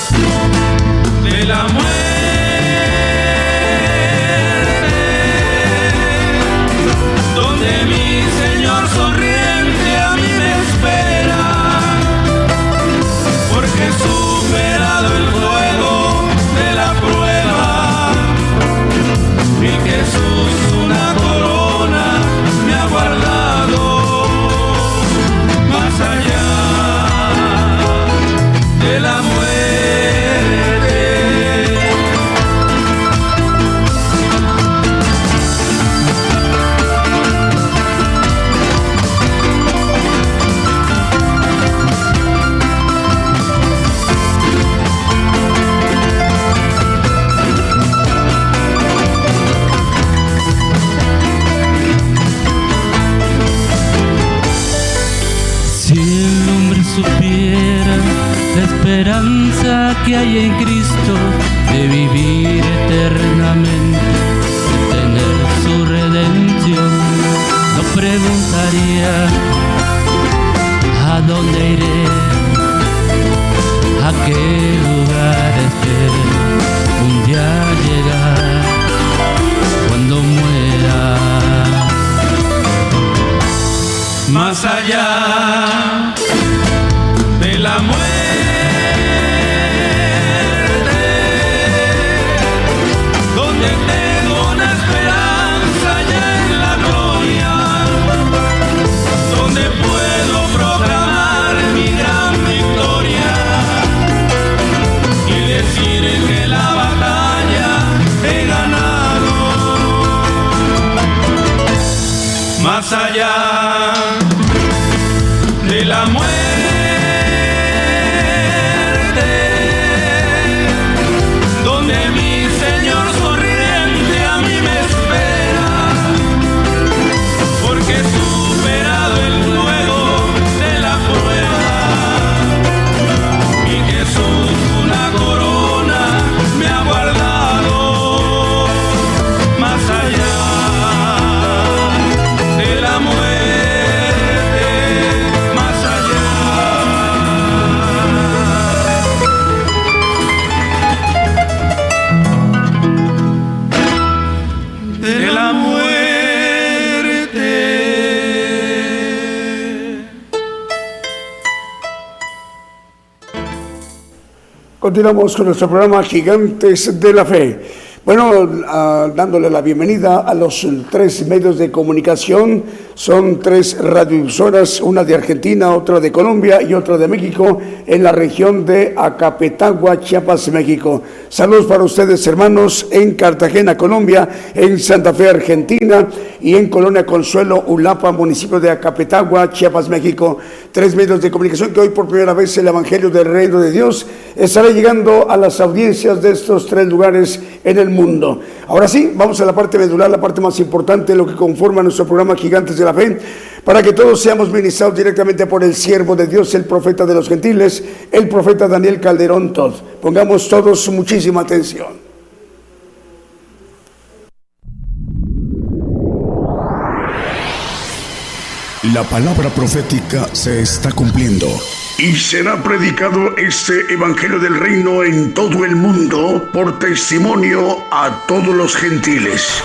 S3: que hay en Cristo de vivir eternamente, de tener su redención, no preguntaría a dónde iré, a qué lugar espero un día llegar cuando muera. Más allá
S2: Continuamos con nuestro programa Gigantes de la Fe. Bueno, ah, dándole la bienvenida a los tres medios de comunicación. Son tres radiodifusoras, una de Argentina, otra de Colombia y otra de México, en la región de Acapetagua, Chiapas, México. Saludos para ustedes, hermanos, en Cartagena, Colombia, en Santa Fe, Argentina y en Colonia Consuelo, Ulapa, municipio de Acapetagua, Chiapas, México. Tres medios de comunicación que hoy por primera vez el Evangelio del Reino de Dios estará llegando a las audiencias de estos tres lugares en el mundo. Ahora sí, vamos a la parte medular, la parte más importante, lo que conforma nuestro programa Gigantes de la Fe, para que todos seamos ministrados directamente por el siervo de Dios, el profeta de los gentiles, el profeta Daniel Calderón Todd. Pongamos todos muchísima atención.
S1: La palabra profética se está cumpliendo. Y será predicado este Evangelio del Reino en todo el mundo por testimonio a todos los gentiles.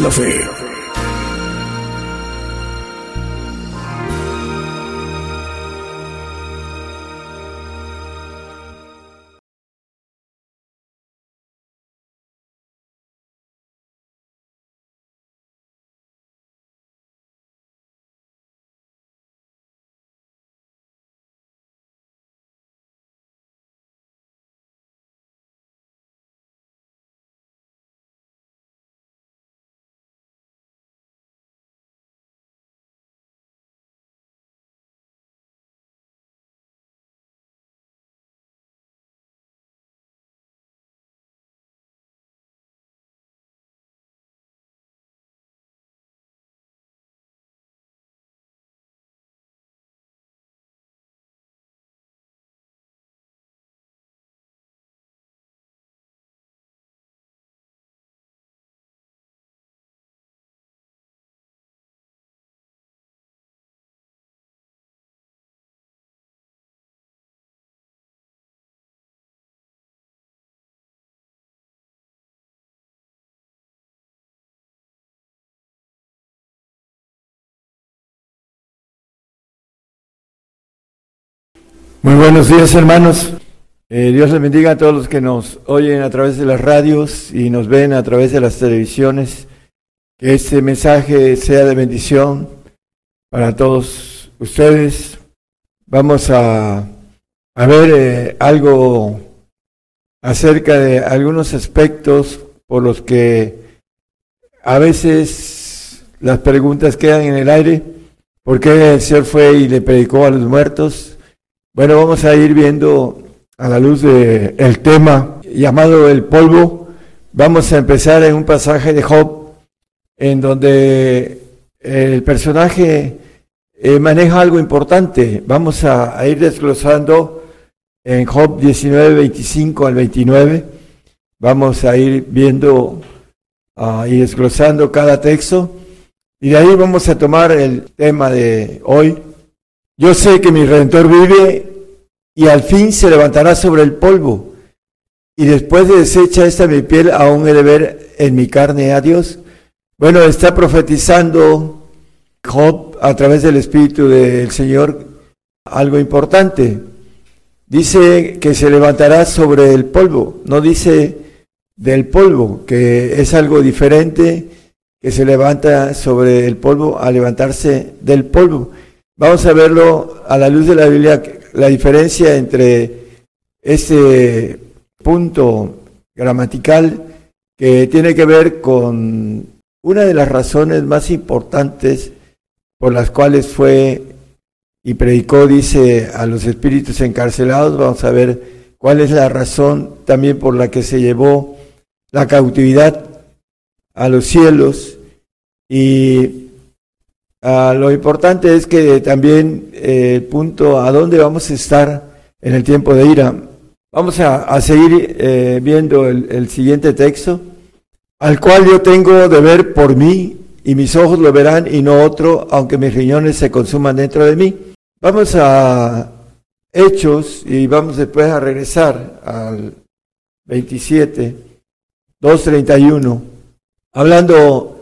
S1: La Fe.
S5: Muy buenos días hermanos. Eh, Dios les bendiga a todos los que nos oyen a través de las radios y nos ven a través de las televisiones. Que este mensaje sea de bendición para todos ustedes. Vamos a, ver eh, algo acerca de algunos aspectos por los que a veces las preguntas quedan en el aire. ¿Por qué el Señor fue y le predicó a los muertos? Bueno, vamos a ir viendo a la luz del el tema llamado el polvo. Vamos a empezar en un pasaje de Job, en donde el personaje eh, maneja algo importante. Vamos a, ir desglosando en Job 19, 25 al 29. Vamos a ir viendo uh, y desglosando cada texto. Y de ahí vamos a tomar el tema de hoy, yo sé que mi redentor vive y al fin se levantará sobre el polvo. Y después de deshecha esta mi piel, aún he de ver en mi carne a Dios. Bueno, está profetizando Job a través del Espíritu del Señor algo importante. Dice que se levantará sobre el polvo, no dice del polvo, que es algo diferente, que se levanta sobre el polvo a levantarse del polvo. Vamos a verlo a la luz de la Biblia, la diferencia entre este punto gramatical que tiene que ver con una de las razones más importantes por las cuales fue y predicó, dice, a los espíritus encarcelados. Vamos a ver cuál es la razón también por la que se llevó la cautividad a los cielos. Y ah, lo importante es que también eh, el punto a dónde vamos a estar en el tiempo de ira. Vamos a, seguir eh, viendo el, el siguiente texto, al cual yo tengo de ver por mí y mis ojos lo verán y no otro, aunque mis riñones se consuman dentro de mí. Vamos a Hechos y vamos después a regresar al 27, 2.31, hablando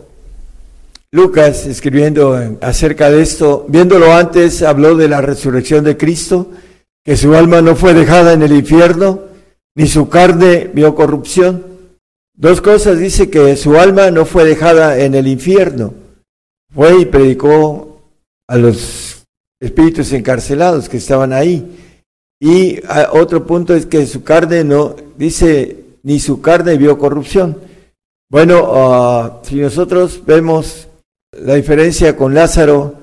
S5: Lucas escribiendo acerca de esto, viéndolo antes, habló de la resurrección de Cristo, que su alma no fue dejada en el infierno, ni su carne vio corrupción. Dos cosas dice que su alma no fue dejada en el infierno, fue y predicó a los espíritus encarcelados que estaban ahí. Y ah, otro punto es que su carne no, dice, ni su carne vio corrupción. Bueno, ah, si nosotros vemos la diferencia con Lázaro,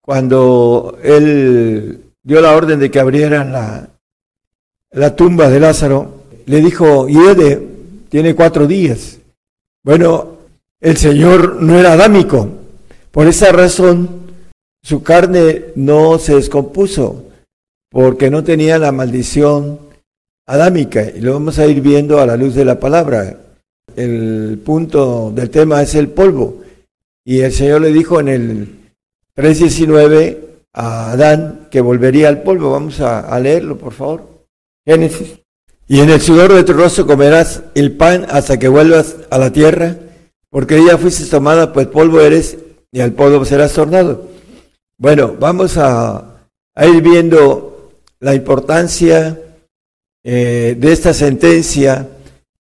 S5: cuando él dio la orden de que abrieran la, la tumba de Lázaro, le dijo, Yede, tiene cuatro días. Bueno, el Señor no era adámico. Por esa razón, su carne no se descompuso porque no tenía la maldición adámica. Y lo vamos a ir viendo a la luz de la palabra. El punto del tema es el polvo. Y el Señor le dijo en el 3.19 a Adán que volvería al polvo. Vamos a, leerlo, por favor. Génesis. Y en el sudor de tu rostro comerás el pan hasta que vuelvas a la tierra, porque ya fuiste tomada, pues polvo eres, y al polvo serás tornado. Bueno, vamos a, ir viendo la importancia eh, de esta sentencia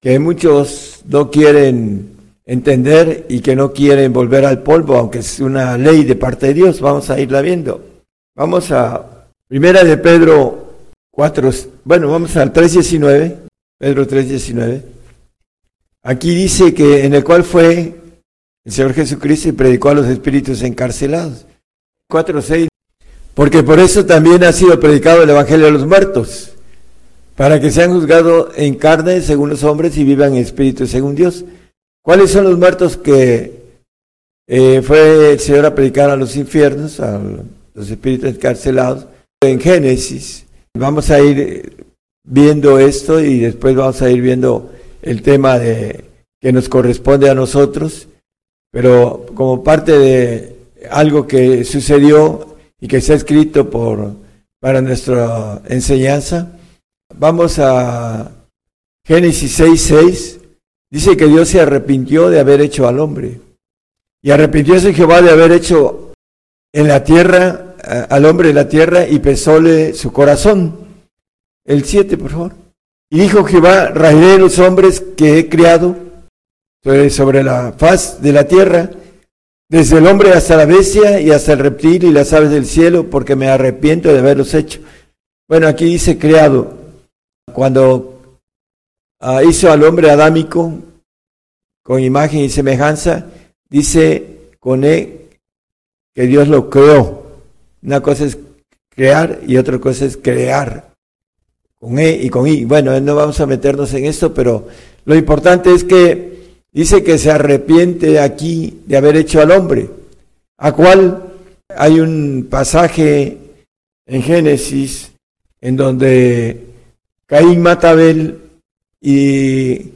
S5: que muchos no quieren entender y que no quieren volver al polvo, aunque es una ley de parte de Dios. Vamos a irla viendo. Vamos a Primera de Pedro 4, bueno, vamos al 3.19, Pedro 3.19. Aquí dice que en el cual fue el Señor Jesucristo y predicó a los espíritus encarcelados. 4.6, porque por eso también ha sido predicado el Evangelio de los muertos, para que sean juzgados en carne según los hombres y vivan en espíritu según Dios. ¿Cuáles son los muertos que eh, fue el Señor a predicar a los infiernos, a los espíritus encarcelados? En Génesis vamos a ir viendo esto y después vamos a ir viendo el tema de, que nos corresponde a nosotros, pero como parte de algo que sucedió y que está escrito para nuestra enseñanza. Vamos a Génesis 6.6. Dice que Dios se arrepintió de haber hecho al hombre. Y arrepintióse Jehová de haber hecho en la tierra, al hombre en la tierra, y pesóle su corazón. El 7, por favor. Y dijo Jehová, raeré los hombres que he criado sobre la faz de la tierra, desde el hombre hasta la bestia y hasta el reptil y las aves del cielo, porque me arrepiento de haberlos hecho. Bueno, aquí dice creado. Cuando ah, hizo al hombre adámico con imagen y semejanza, dice con E que Dios lo creó. Una cosa es crear y otra cosa es crear. Con E y con I. Bueno, no vamos a meternos en esto, pero lo importante es que Dice que se arrepiente aquí de haber hecho al hombre, a cual hay un pasaje en Génesis en donde Caín mata a Abel y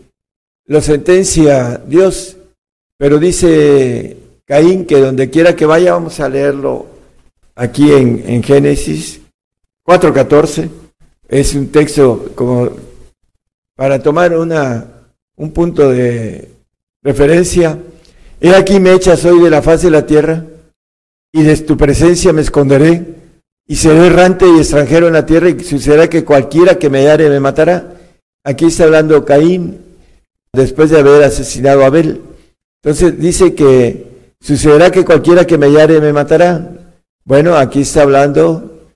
S5: lo sentencia Dios, pero dice Caín que donde quiera que vaya, vamos a leerlo aquí en, en Génesis 4.14, es un texto como para tomar una, un punto de Referencia, he aquí me echas hoy de la faz de la tierra, y de tu presencia me esconderé, y seré errante y extranjero en la tierra, y sucederá que cualquiera que me hallare me matará. Aquí está hablando Caín, después de haber asesinado a Abel. Entonces dice que sucederá que cualquiera que me hallare me matará. Bueno, aquí está hablando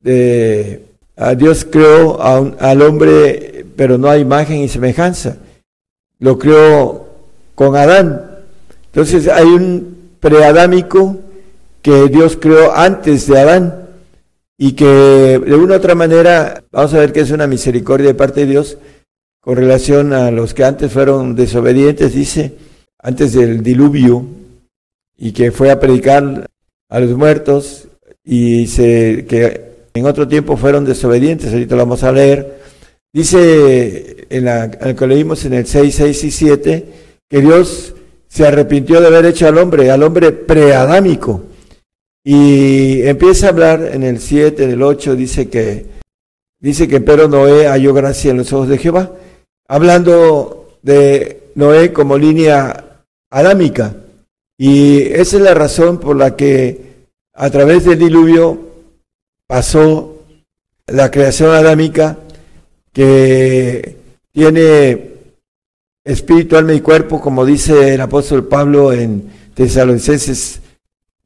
S5: de a Dios creó al hombre, pero no a imagen y semejanza. Lo creó con Adán. Entonces hay un preadámico que Dios creó antes de Adán y que de una u otra manera, vamos a ver que es una misericordia de parte de Dios con relación a los que antes fueron desobedientes, dice, antes del diluvio, y que fue a predicar a los muertos y se, que en otro tiempo fueron desobedientes, ahorita lo vamos a leer. Dice en, la, que leímos en el 6, 6 y 7 que Dios se arrepintió de haber hecho al hombre, al hombre preadámico. Y empieza a hablar en el 7, en el 8, dice que, dice que pero Noé halló gracia en los ojos de Jehová, hablando de Noé como línea adámica. Y esa es la razón por la que a través del diluvio pasó la creación adámica que tiene espíritu, alma y cuerpo, como dice el apóstol Pablo en Tesalonicenses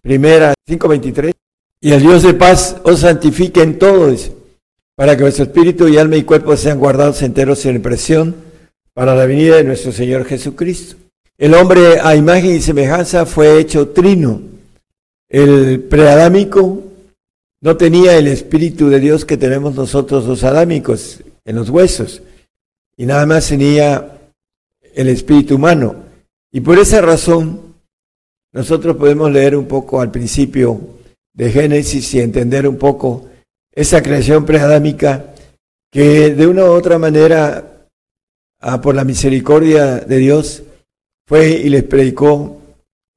S5: primera 5.23. Y el Dios de paz os santifique en todo, para que vuestro espíritu y alma y cuerpo sean guardados enteros en impresión para la venida de nuestro Señor Jesucristo. El hombre a imagen y semejanza fue hecho trino. El preadámico no tenía el espíritu de Dios que tenemos nosotros los adámicos en los huesos, y nada más tenía el espíritu humano. Y por esa razón, nosotros podemos leer un poco al principio de Génesis y entender un poco esa creación preadámica que de una u otra manera, ah, por la misericordia de Dios, fue y les predicó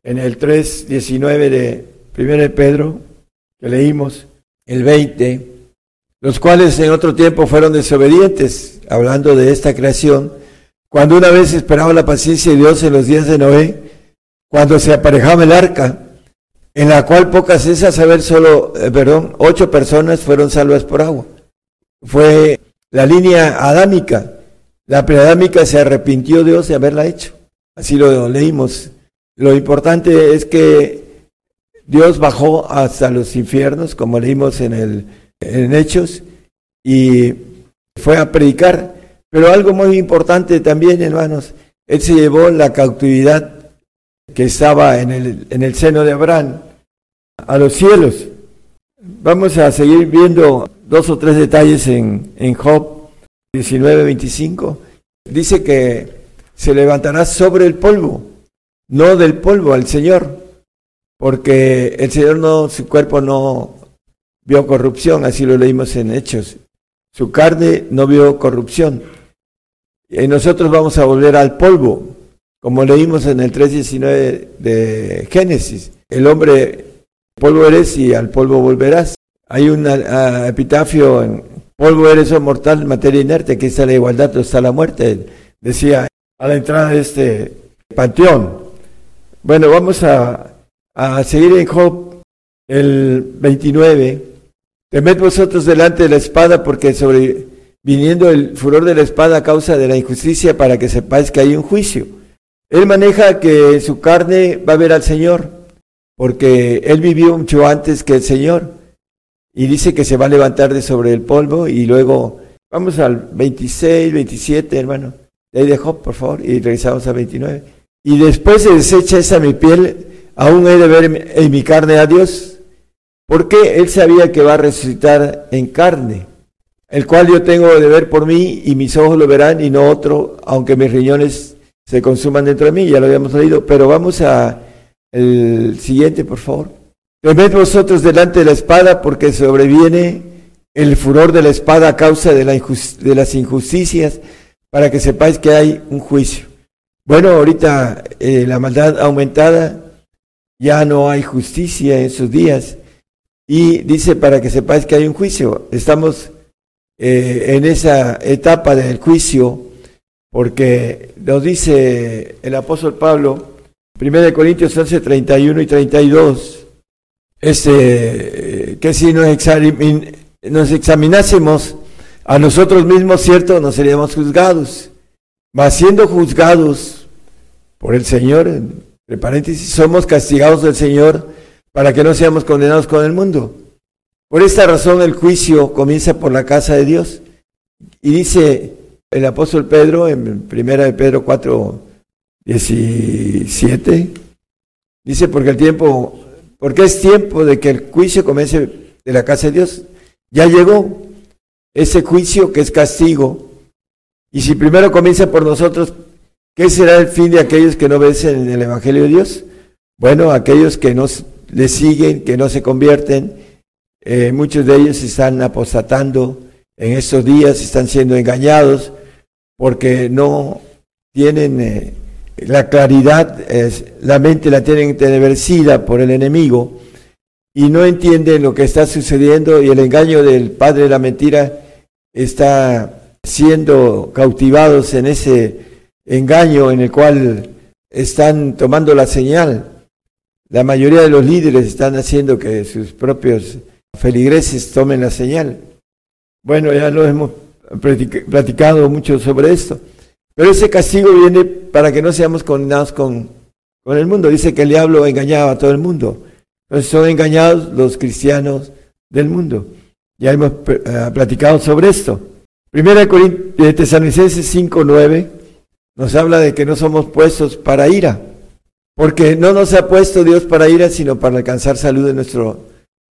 S5: en el 3.19 de 1 Pedro, que leímos, el 20, los cuales en otro tiempo fueron desobedientes, hablando de esta creación, cuando una vez esperaba la paciencia de Dios en los días de Noé, cuando se aparejaba el arca, en la cual pocas es a saber solo, eh, perdón, ocho personas fueron salvas por agua. Fue la línea adámica. La preadámica se arrepintió Dios de haberla hecho. Así lo leímos. Lo importante es que Dios bajó hasta los infiernos, como leímos en, el, en Hechos, y fue a predicar. Pero algo muy importante también, hermanos, Él se llevó la cautividad que estaba en el, en el seno de Abraham a los cielos. Vamos a seguir viendo dos o tres detalles en, en Job 19, 25. Dice que se levantará sobre el polvo, no del polvo al Señor, porque el Señor no, su cuerpo no vio corrupción, así lo leímos en Hechos. Su carne no vio corrupción. Y nosotros vamos a volver al polvo, como leímos en el 3.19 de Génesis. El hombre, polvo eres y al polvo volverás. Hay un ah, epitafio en polvo eres o oh mortal, materia inerte, aquí está la igualdad, está la muerte, decía a la entrada de este panteón. Bueno, vamos a a seguir en Job, el 29. Temed vosotros delante de la espada, porque sobre viniendo el furor de la espada a causa de la injusticia, para que sepáis que hay un juicio. Él maneja que su carne va a ver al Señor, porque él vivió mucho antes que el Señor, y dice que se va a levantar de sobre el polvo, y luego, vamos al 26, 27, hermano, ahí de Job, por favor, y regresamos al 29. Y después se desecha esa mi piel aún he de ver en mi carne a Dios, porque Él sabía que va a resucitar en carne, el cual yo tengo de ver por mí y mis ojos lo verán y no otro, aunque mis riñones se consuman dentro de mí, ya lo habíamos leído, pero vamos a el siguiente, por favor. Temed vosotros delante de la espada, porque sobreviene el furor de la espada a causa de, la de las injusticias, para que sepáis que hay un juicio. Bueno, ahorita eh, la maldad aumentada ya no hay justicia en sus días. Y dice, para que sepáis que hay un juicio, estamos eh, en esa etapa del juicio, porque nos dice el apóstol Pablo, 1 Corintios 11, 31 y 32, este, que si nos, nos examinásemos a nosotros mismos, cierto, no seríamos juzgados, mas siendo juzgados por el Señor, entre paréntesis, somos castigados del Señor para que no seamos condenados con el mundo. Por esta razón el juicio comienza por la casa de Dios. Y dice el apóstol Pedro en primera de Pedro 4, 17, dice porque el tiempo, porque es tiempo de que el juicio comience de la casa de Dios. Ya llegó ese juicio que es castigo. Y si primero comienza por nosotros, ¿qué será el fin de aquellos que no obedecen en el Evangelio de Dios? Bueno, aquellos que no le siguen, que no se convierten, eh, muchos de ellos están apostatando en estos días, están siendo engañados porque no tienen eh, la claridad, la mente la tienen teneversida por el enemigo y no entienden lo que está sucediendo y el engaño del padre de la mentira está siendo cautivados en ese engaño en el cual están tomando la señal. La mayoría de los líderes están haciendo que sus propios feligreses tomen la señal. Bueno, ya lo hemos platicado mucho sobre esto. Pero ese castigo viene para que no seamos condenados con, con el mundo. Dice que el diablo engañaba a todo el mundo. Entonces son engañados los cristianos del mundo. Ya hemos eh, platicado sobre esto. Primera de Tesalonicenses 5.9 nos habla de que no somos puestos para ira. Porque no nos ha puesto Dios para ira, sino para alcanzar salud de nuestro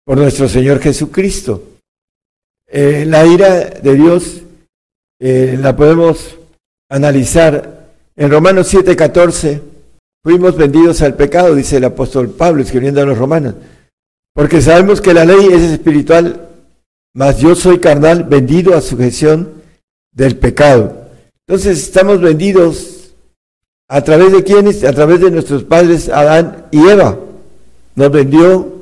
S5: por nuestro Señor Jesucristo. Eh, la ira de Dios eh, la podemos analizar en Romanos 7:14. Fuimos vendidos al pecado, dice el apóstol Pablo escribiendo a los romanos, porque sabemos que la ley es espiritual, mas yo soy carnal, vendido a sujeción del pecado. Entonces estamos vendidos a través de quienes, a través de nuestros padres Adán y Eva. Nos vendió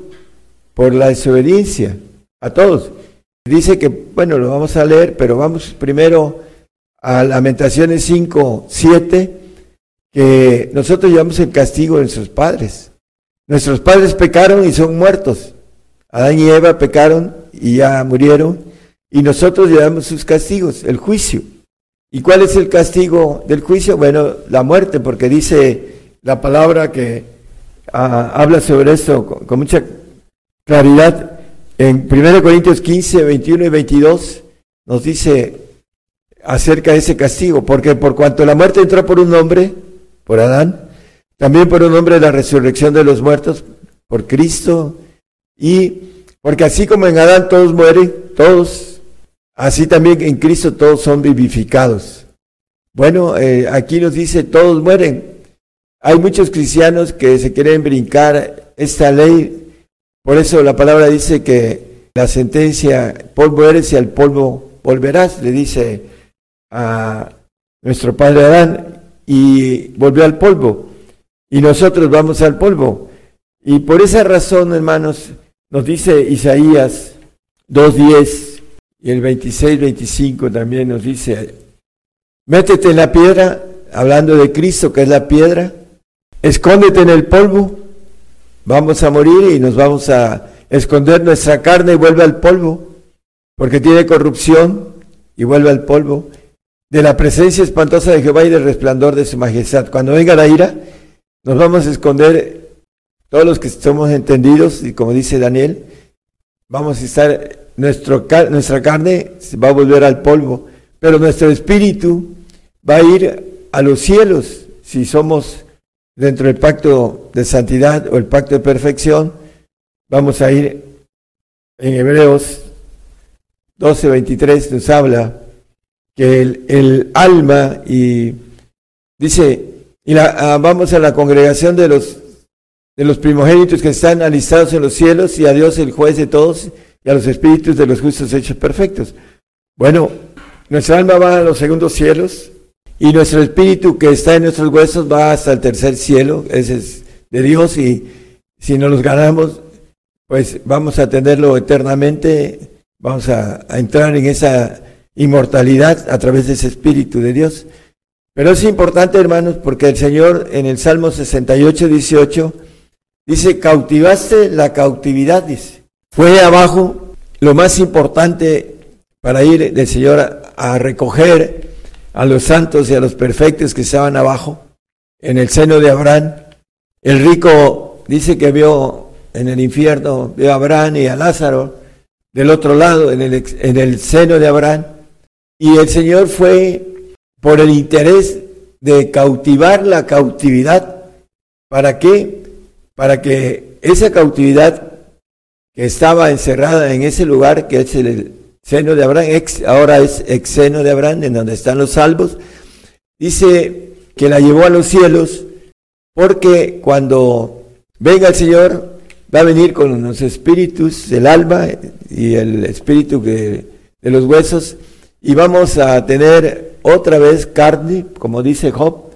S5: por la desobediencia a todos. Dice que, bueno, lo vamos a leer, pero vamos primero a Lamentaciones 5, 7, que nosotros llevamos el castigo de nuestros padres. Nuestros padres pecaron y son muertos. Adán y Eva pecaron y ya murieron. Y nosotros llevamos sus castigos, el juicio. ¿Y cuál es el castigo del juicio? Bueno, la muerte, porque dice la palabra que ah, habla sobre esto con mucha claridad. En 1 Corintios 15, 21 y 22 nos dice acerca de ese castigo, porque por cuanto la muerte entró por un hombre, por Adán, también por un hombre la resurrección de los muertos, por Cristo, y porque así como en Adán todos mueren, todos, así también en Cristo todos son vivificados. Bueno, eh, aquí nos dice todos mueren. Hay muchos cristianos que se quieren brincar esta ley por eso la palabra dice que la sentencia, polvo eres y al polvo volverás, le dice a nuestro padre Adán, y volvió al polvo. Y nosotros vamos al polvo. Y por esa razón, hermanos, nos dice Isaías 2.10 y el 26-25 también nos dice, métete en la piedra, hablando de Cristo que es la piedra, escóndete en el polvo Vamos a morir y nos vamos a esconder nuestra carne y vuelve al polvo, porque tiene corrupción y vuelve al polvo. De la presencia espantosa de Jehová y del resplandor de su majestad. Cuando venga la ira, nos vamos a esconder todos los que somos entendidos, y como dice Daniel, vamos a estar, nuestro, nuestra carne va a volver al polvo, pero nuestro espíritu va a ir a los cielos si somos dentro del pacto de santidad o el pacto de perfección, vamos a ir en Hebreos 12:23 nos habla que el, alma y dice, y la, ah, vamos a la congregación de los, de los primogénitos que están alistados en los cielos y a Dios el juez de todos y a los espíritus de los justos hechos perfectos. Bueno, nuestra alma va a los segundos cielos y nuestro espíritu que está en nuestros huesos va hasta el tercer cielo, ese es de Dios, y si no los ganamos, pues vamos a tenerlo eternamente, vamos a, entrar en esa inmortalidad a través de ese espíritu de Dios. Pero es importante, hermanos, porque el Señor en el Salmo 68, 18 dice, cautivaste la cautividad, dice. Fue abajo lo más importante para ir del Señor a recoger a los santos y a los perfectos que estaban abajo, en el seno de Abraham. El rico dice que vio en el infierno, veo a Abraham y a Lázaro del otro lado, en el, en el seno de Abraham. Y el Señor fue por el interés de cautivar la cautividad. ¿Para qué? Para que esa cautividad que estaba encerrada en ese lugar, que es el seno de Abraham, ex, ahora es ex seno de Abraham, en donde están los salvos, dice que la llevó a los cielos, porque cuando venga el Señor, va a venir con los espíritus del alma y el espíritu de, los huesos, y vamos a tener otra vez carne, como dice Job.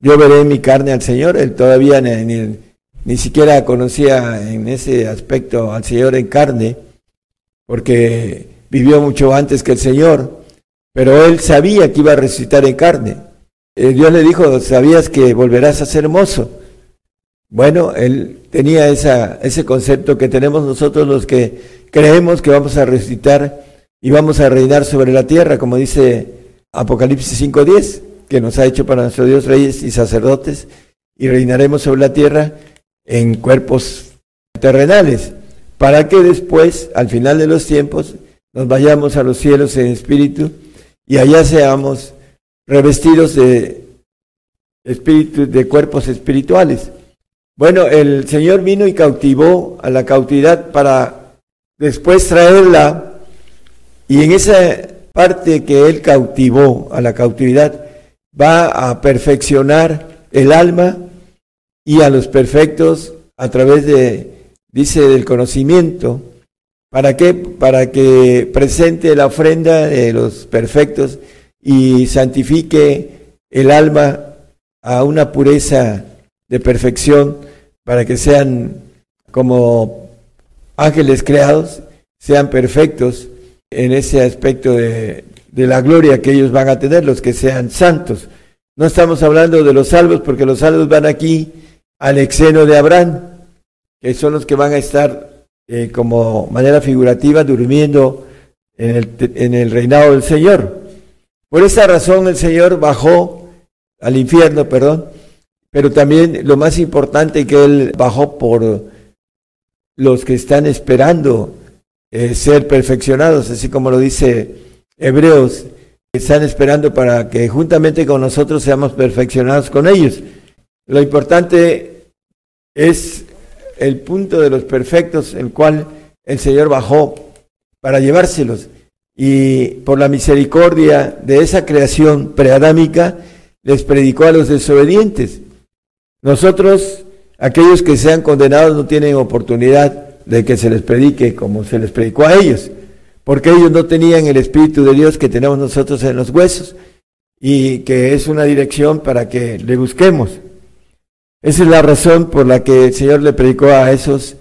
S5: Yo veré mi carne al Señor, él todavía ni, ni siquiera conocía en ese aspecto al Señor en carne, porque vivió mucho antes que el Señor, pero él sabía que iba a resucitar en carne. Eh, Dios le dijo, sabías que volverás a ser hermoso. Bueno, él tenía esa, ese concepto que tenemos nosotros los que creemos que vamos a resucitar y vamos a reinar sobre la tierra, como dice Apocalipsis 5.10, que nos ha hecho para nuestro Dios reyes y sacerdotes, y reinaremos sobre la tierra en cuerpos terrenales, para que después, al final de los tiempos, nos vayamos a los cielos en espíritu y allá seamos revestidos de espíritu, de cuerpos espirituales. Bueno, el Señor vino y cautivó a la cautividad para después traerla y en esa parte que Él cautivó a la cautividad va a perfeccionar el alma y a los perfectos a través de, dice, del conocimiento. ¿Para qué? Para que presente la ofrenda de los perfectos y santifique el alma a una pureza de perfección para que sean como ángeles creados, sean perfectos en ese aspecto de, la gloria que ellos van a tener, los que sean santos. No estamos hablando de los salvos, porque los salvos van aquí al exeno de Abraham, que son los que van a estar eh, como manera figurativa durmiendo en el, en el reinado del Señor. Por esa razón el Señor bajó al infierno, perdón, pero también lo más importante que Él bajó por los que están esperando eh, ser perfeccionados, así como lo dice Hebreos, que están esperando para que juntamente con nosotros seamos perfeccionados con ellos. Lo importante es el punto de los perfectos, el cual el Señor bajó para llevárselos. Y por la misericordia de esa creación preadámica, les predicó a los desobedientes. Nosotros, aquellos que sean condenados, no tienen oportunidad de que se les predique como se les predicó a ellos, porque ellos no tenían el Espíritu de Dios que tenemos nosotros en los huesos y que es una dirección para que le busquemos. Esa es la razón por la que el Señor le predicó a esos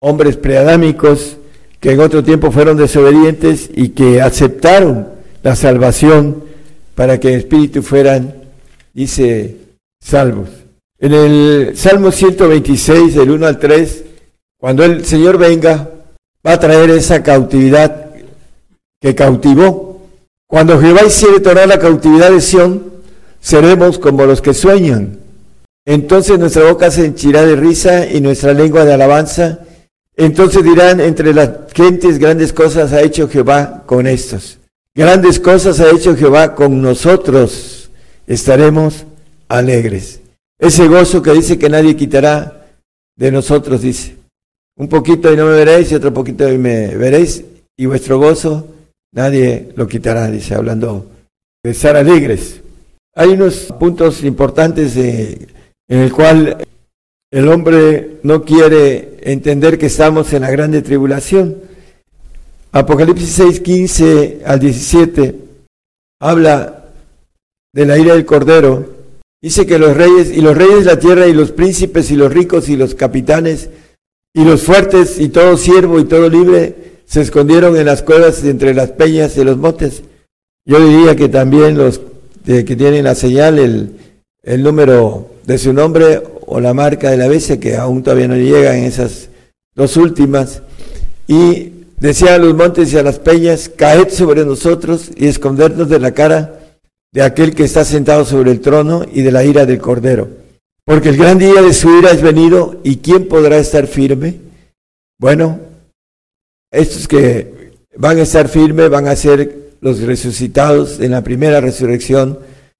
S5: hombres preadámicos que en otro tiempo fueron desobedientes y que aceptaron la salvación para que en espíritu fueran, dice, salvos. En el Salmo 126, del 1 al 3, cuando el Señor venga, va a traer esa cautividad que cautivó. Cuando Jehová hiciere tornar la cautividad de Sión, seremos como los que sueñan. Entonces nuestra boca se henchirá de risa y nuestra lengua de alabanza. Entonces dirán entre las gentes grandes cosas ha hecho Jehová con estos. Grandes cosas ha hecho Jehová con nosotros. Estaremos alegres. Ese gozo que dice que nadie quitará de nosotros, dice. Un poquito y no me veréis y otro poquito y me veréis y vuestro gozo nadie lo quitará, dice, hablando de estar alegres. Hay unos puntos importantes en el cual el hombre no quiere entender que estamos en la grande tribulación. Apocalipsis 6, 15 al 17 habla de la ira del Cordero Dice que los reyes y los reyes de la tierra y los príncipes y los ricos y los capitanes y los fuertes y todo siervo y todo libre se escondieron en las cuevas entre las peñas y los montes. Yo diría que también los que tienen la señal, el, el número de su nombre o la marca de la bestia, que aún todavía no llega en esas dos últimas. Y decía a los montes y a las peñas, caed sobre nosotros y escondernos de la cara de aquel que está sentado sobre el trono y de la ira del Cordero. Porque el gran día de su ira es venido y ¿quién podrá estar firme? Bueno, estos que van a estar firmes van a ser los resucitados en la primera resurrección,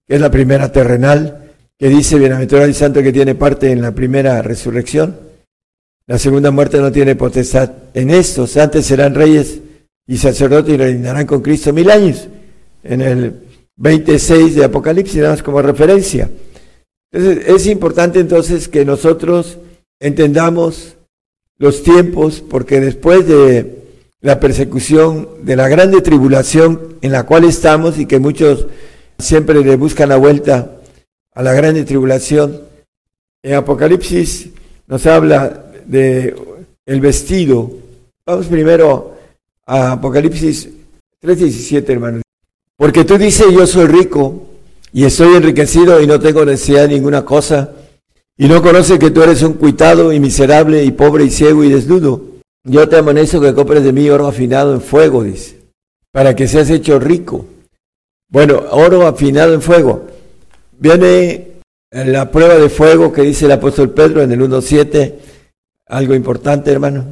S5: que es la primera terrenal, que dice bienaventurado y santo que tiene parte en la primera resurrección. La segunda muerte no tiene potestad en estos, antes serán reyes y sacerdotes y reinarán con Cristo mil años. En el 26 de Apocalipsis, nada más como referencia. Entonces, es importante entonces que nosotros entendamos los tiempos, porque después de la persecución, de la grande tribulación en la cual estamos y que muchos siempre le buscan la vuelta a la grande tribulación, en Apocalipsis nos habla de el vestido. Vamos primero a Apocalipsis 3:17, hermanos. Porque tú dices, yo soy rico y estoy enriquecido y no tengo necesidad de ninguna cosa, y no conoces que tú eres un cuitado y miserable y pobre y ciego y desnudo. Yo te amonesto que compres de mí oro afinado en fuego, dice, para que seas hecho rico. Bueno, oro afinado en fuego. Viene la prueba de fuego que dice el apóstol Pedro en el 1.7, algo importante, hermano.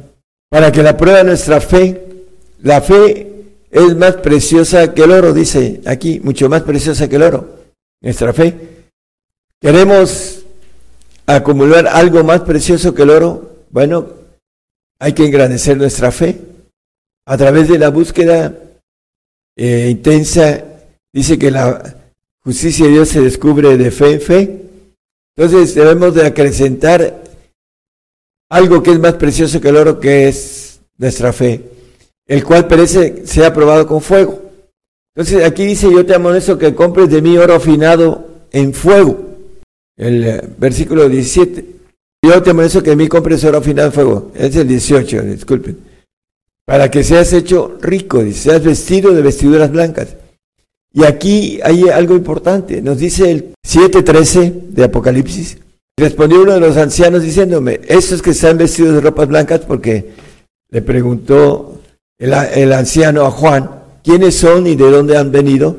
S5: Para que la prueba de nuestra fe, la fe es más preciosa que el oro, dice aquí, mucho más preciosa que el oro, nuestra fe. Queremos acumular algo más precioso que el oro. Bueno, hay que engrandecer nuestra fe a través de la búsqueda eh, intensa. Dice que la justicia de Dios se descubre de fe en fe. Entonces debemos de acrecentar algo que es más precioso que el oro, que es nuestra fe el cual perece sea probado con fuego. Entonces aquí dice, yo te amonesto que compres de mí oro afinado en fuego. El eh, versículo 17. Yo te amonesto que de mí compres oro afinado en fuego. Es el 18, disculpen. Para que seas hecho rico, seas vestido de vestiduras blancas. Y aquí hay algo importante. Nos dice el 7.13 de Apocalipsis. Respondió uno de los ancianos diciéndome, estos que están vestidos de ropas blancas, porque le preguntó el, anciano a Juan, quiénes son y de dónde han venido.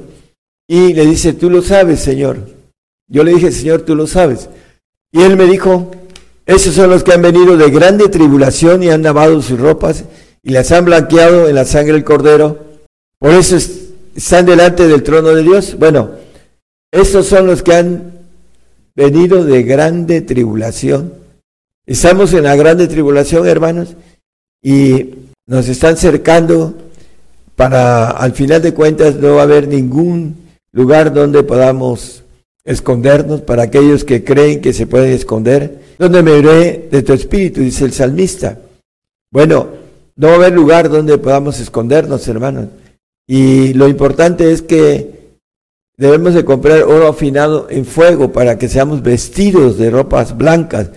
S5: Y le dice, tú lo sabes, Señor. Yo le dije, Señor, tú lo sabes. Y él me dijo, esos son los que han venido de grande tribulación y han lavado sus ropas y las han blanqueado en la sangre del cordero. Por eso están delante del trono de Dios. Bueno, estos son los que han venido de grande tribulación. Estamos en la grande tribulación, hermanos, y nos están cercando para, al final de cuentas, no va a haber ningún lugar donde podamos escondernos para aquellos que creen que se pueden esconder. Donde me iré de tu espíritu, dice el salmista. Bueno, no va a haber lugar donde podamos escondernos, hermanos. Y lo importante es que debemos de comprar oro afinado en fuego para que seamos vestidos de ropas blancas.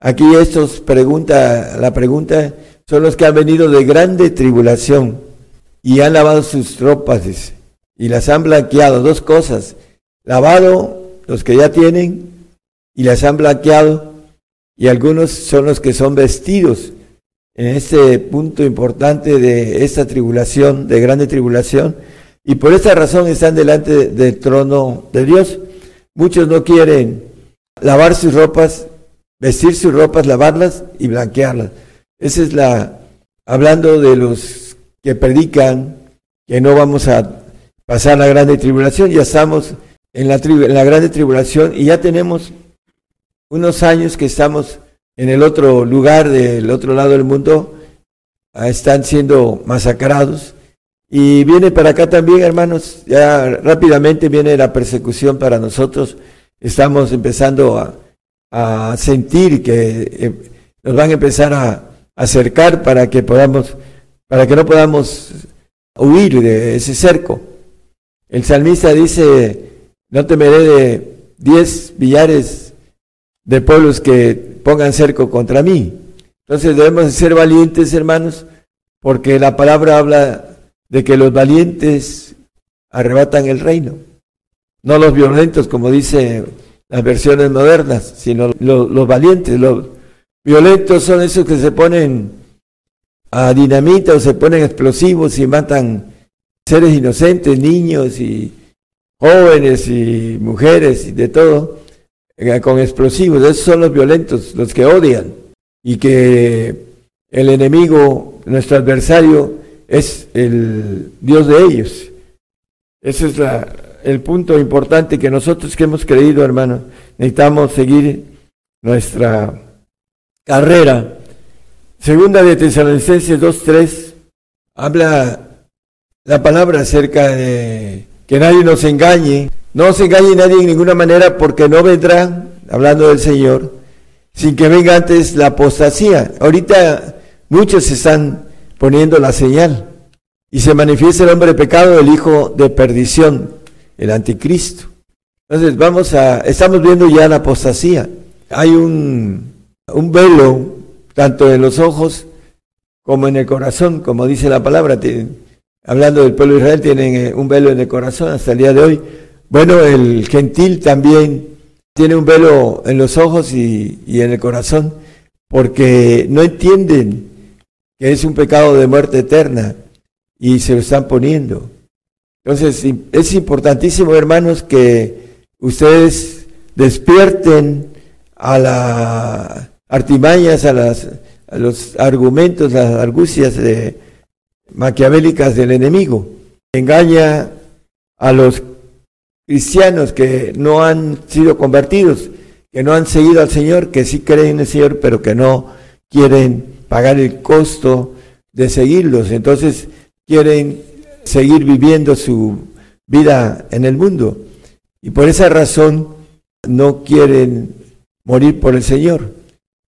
S5: Aquí estos pregunta, la pregunta son los que han venido de grande tribulación y han lavado sus ropas y las han blanqueado. Dos cosas, lavado los que ya tienen y las han blanqueado y algunos son los que son vestidos en este punto importante de esta tribulación, de grande tribulación, y por esta razón están delante del trono de Dios. Muchos no quieren lavar sus ropas, vestir sus ropas, lavarlas y blanquearlas. Esa es la, hablando de los que predican que no vamos a pasar la grande tribulación, ya estamos en la, en la grande tribulación y ya tenemos unos años que estamos en el otro lugar, del otro lado del mundo, ah, están siendo masacrados. Y viene para acá también, hermanos, ya rápidamente viene la persecución para nosotros. Estamos empezando a, a sentir que eh, nos van a empezar a, acercar para que podamos, para que no podamos huir de ese cerco. El salmista dice, no temeré de diez billares de pueblos que pongan cerco contra mí. Entonces debemos ser valientes, hermanos, porque la palabra habla de que los valientes arrebatan el reino. No los violentos, como dice las versiones modernas, sino los, los valientes, los, Violentos son esos que se ponen a dinamita o se ponen explosivos y matan seres inocentes, niños y jóvenes y mujeres y de todo. Eh, con explosivos. Esos son los violentos, los que odian y que el enemigo, nuestro adversario, es el Dios de ellos. Ese es la, el punto importante que nosotros que hemos creído, hermanos, necesitamos seguir nuestra carrera. Segunda de Tesalonicenses 2.3 habla la palabra acerca de que nadie nos engañe. No se engañe nadie en ninguna manera porque no vendrá, hablando del Señor, sin que venga antes la apostasía. Ahorita muchos están poniendo la señal y se manifiesta el hombre de pecado, el hijo de perdición, el anticristo. Entonces vamos a, estamos viendo ya la apostasía. Hay un, un velo tanto en los ojos como en el corazón, como dice la palabra. Hablando del pueblo de Israel, tienen eh, un velo en el corazón hasta el día de hoy. Bueno, el gentil también tiene un velo en los ojos y, en el corazón, porque no entienden que es un pecado de muerte eterna y se lo están poniendo. Entonces, es importantísimo, hermanos, que ustedes despierten a las artimañas, a, las, a los argumentos, las argucias de, maquiavélicas del enemigo. Engaña a los cristianos que no han sido convertidos, que no han seguido al Señor, que sí creen en el Señor, pero que no quieren pagar el costo de seguirlos. Entonces quieren seguir viviendo su vida en el mundo. Y por esa razón no quieren morir por el Señor.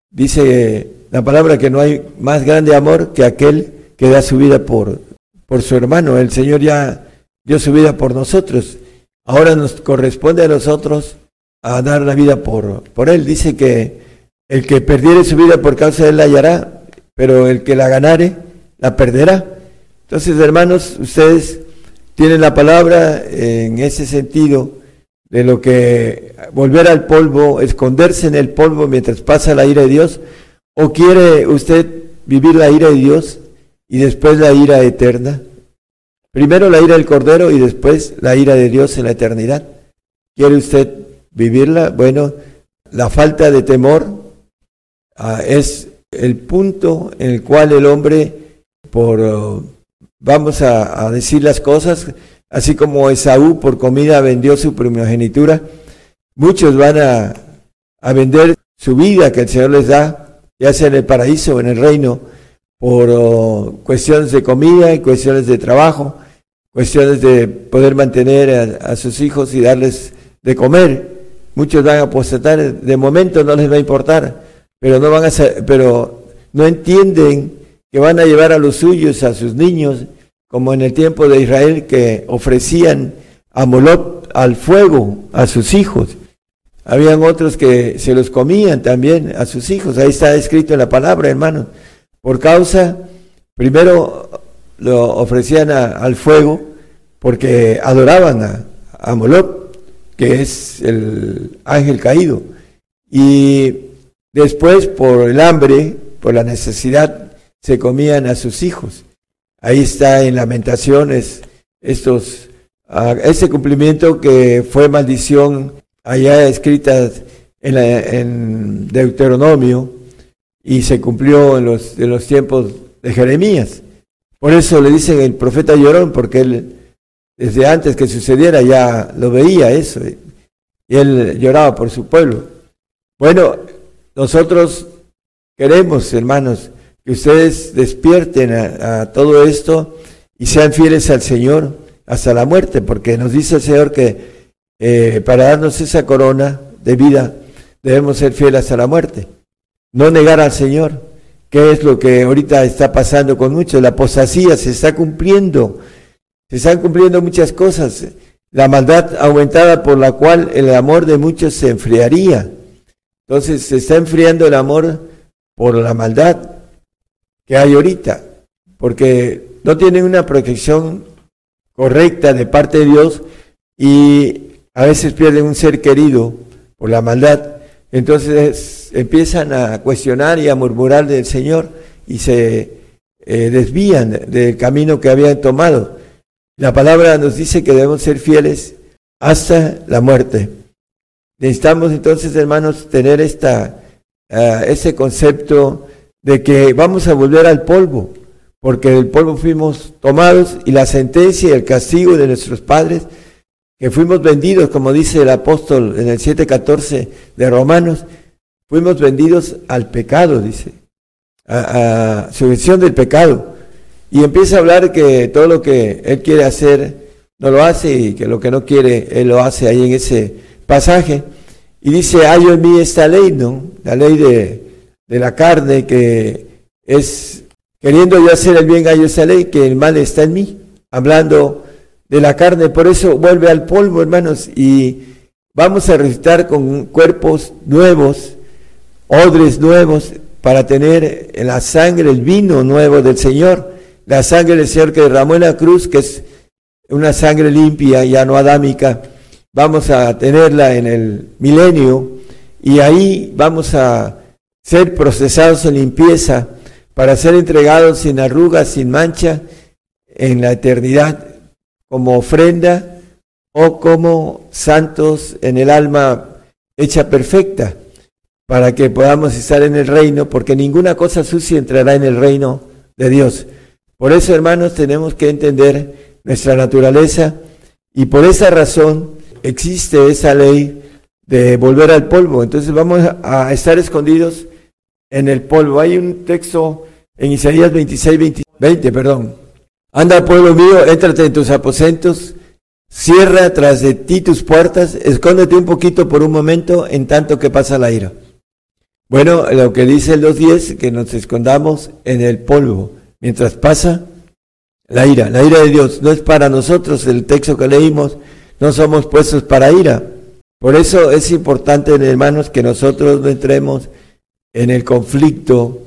S5: Dice la palabra que no hay más grande amor que aquel que da su vida por, por su hermano. El Señor ya dio su vida por nosotros. Ahora nos corresponde a nosotros a dar la vida por, por Él. Dice que el que perdiere su vida por causa de Él la hallará, pero el que la ganare la perderá. Entonces, hermanos, ustedes tienen la palabra en ese sentido de lo que volver al polvo, esconderse en el polvo mientras pasa la ira de Dios, o quiere usted vivir la ira de Dios y después la ira eterna. Primero la ira del Cordero y después la ira de Dios en la eternidad. ¿Quiere usted vivirla? Bueno, la falta de temor ah, es el punto en el cual el hombre, por vamos a, decir las cosas, así como Esaú por comida vendió su primogenitura, muchos van a, a vender su vida que el Señor les da, ya sea en el paraíso o en el reino, por oh, cuestiones de comida y cuestiones de trabajo, cuestiones de poder mantener a, sus hijos y darles de comer. Muchos van a apostatar, de momento no les va a importar, pero no van a pero no entienden que van a llevar a los suyos, a sus niños, como en el tiempo de Israel que ofrecían a Molot al fuego a sus hijos. Habían otros que se los comían también a sus hijos. Ahí está escrito en la palabra, hermano. Por causa, primero lo ofrecían al fuego porque adoraban a, a Molot, que es el ángel caído. Y después, por el hambre, por la necesidad, se comían a sus hijos. Ahí está en Lamentaciones estos, uh, ese cumplimiento que fue maldición allá escrita en, en Deuteronomio y se cumplió en los, en los tiempos de Jeremías. Por eso le dicen el profeta llorón, porque él desde antes que sucediera ya lo veía eso, y él lloraba por su pueblo. Bueno, nosotros queremos, hermanos, que ustedes despierten a, todo esto y sean fieles al Señor hasta la muerte, porque nos dice el Señor que eh, para darnos esa corona de vida debemos ser fieles hasta la muerte. No negar al Señor, que es lo que ahorita está pasando con muchos. La apostasía se está cumpliendo, se están cumpliendo muchas cosas. La maldad aumentada por la cual el amor de muchos se enfriaría. Entonces se está enfriando el amor por la maldad que hay ahorita, porque no tienen una protección correcta de parte de Dios y a veces pierden un ser querido por la maldad. Entonces empiezan a cuestionar y a murmurar del Señor y se eh, desvían del camino que habían tomado. La palabra nos dice que debemos ser fieles hasta la muerte. Necesitamos entonces, hermanos, tener esta, uh, ese concepto de que vamos a volver al polvo, porque del polvo fuimos tomados y la sentencia y el castigo de nuestros padres, que fuimos vendidos, como dice el apóstol en el 7.14 de Romanos, fuimos vendidos al pecado, dice, a, a del pecado. Y empieza a hablar que todo lo que él quiere hacer no lo hace y que lo que no quiere él lo hace ahí en ese pasaje. Y dice, hay en mí esta ley, ¿no? La ley de, de la carne que es, queriendo yo hacer el bien, hay esa ley, que el mal está en mí, hablando de la carne, por eso vuelve al polvo, hermanos, y vamos a resucitar con cuerpos nuevos, odres nuevos, para tener en la sangre el vino nuevo del Señor, la sangre del Señor que derramó en la cruz, que es una sangre limpia, ya no adámica, vamos a tenerla en el milenio, y ahí vamos a ser procesados en limpieza para ser entregados sin arrugas, sin mancha, en la eternidad, como ofrenda o como santos en el alma hecha perfecta, para que podamos estar en el reino, porque ninguna cosa sucia entrará en el reino de Dios. Por eso, hermanos, tenemos que entender nuestra naturaleza y por esa razón existe esa ley de volver al polvo. Entonces vamos a estar escondidos en el polvo. Hay un texto en Isaías 26, 20, 20 perdón. Anda, pueblo mío, éntrate en tus aposentos, cierra tras de ti tus puertas, escóndete un poquito por un momento en tanto que pasa la ira. Bueno, lo que dice el 2.10, que nos escondamos en el polvo mientras pasa la ira. La ira de Dios no es para nosotros, el texto que leímos, no somos puestos para ira. Por eso es importante, hermanos, que nosotros no entremos en el conflicto,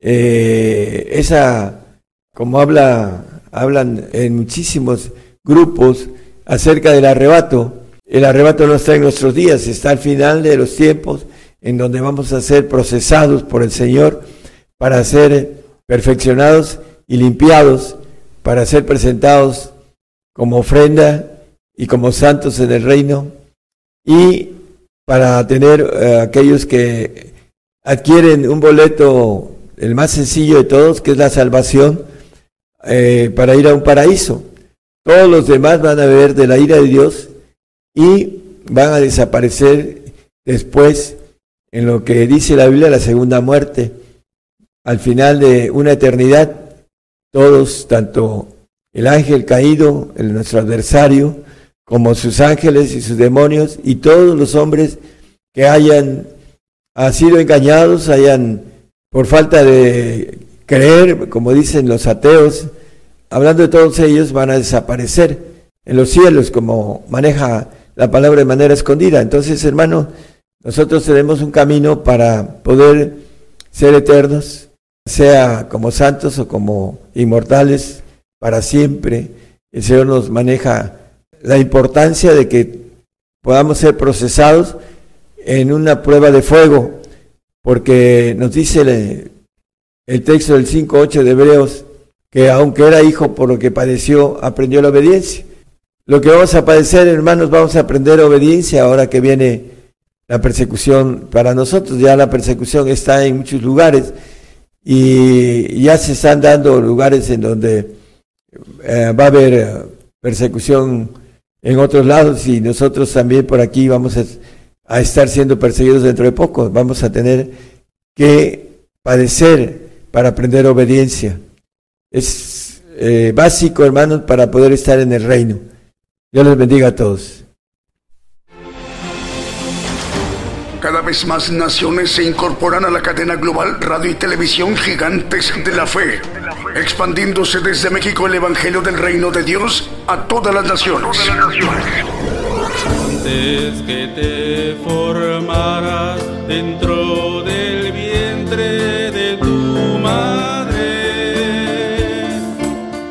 S5: eh, esa, como habla, hablan en muchísimos grupos acerca del arrebato, el arrebato no está en nuestros días, está al final de los tiempos en donde vamos a ser procesados por el Señor para ser perfeccionados y limpiados, para ser presentados como ofrenda y como santos en el reino y para tener eh, aquellos que adquieren un boleto, el más sencillo de todos, que es la salvación, eh, para ir a un paraíso. Todos los demás van a ver de la ira de Dios y van a desaparecer después en lo que dice la Biblia, la segunda muerte. Al final de una eternidad, todos, tanto el ángel caído, el, nuestro adversario, como sus ángeles y sus demonios, y todos los hombres que hayan sido engañados, hayan, por falta de creer, como dicen los ateos, hablando de todos ellos, van a desaparecer en los cielos, como maneja la palabra de manera escondida. Entonces, hermano, nosotros tenemos un camino para poder ser eternos, sea como santos o como inmortales, para siempre. El Señor nos maneja la importancia de que podamos ser procesados en una prueba de fuego, porque nos dice el, texto del 5.8 de Hebreos que aunque era hijo por lo que padeció, aprendió la obediencia. Lo que vamos a padecer, hermanos, vamos a aprender obediencia ahora que viene la persecución para nosotros. Ya la persecución está en muchos lugares y ya se están dando lugares en donde eh, va a haber eh, persecución en otros lados y nosotros también por aquí vamos a a estar siendo perseguidos dentro de poco. Vamos a tener que padecer para aprender obediencia. Es eh, básico, hermanos, para poder estar en el reino. Dios les bendiga a todos.
S1: Cada vez más naciones se incorporan a la cadena global radio y televisión gigantes de la fe, expandiéndose desde México el Evangelio del Reino de Dios a todas las naciones
S3: antes que te formaras dentro del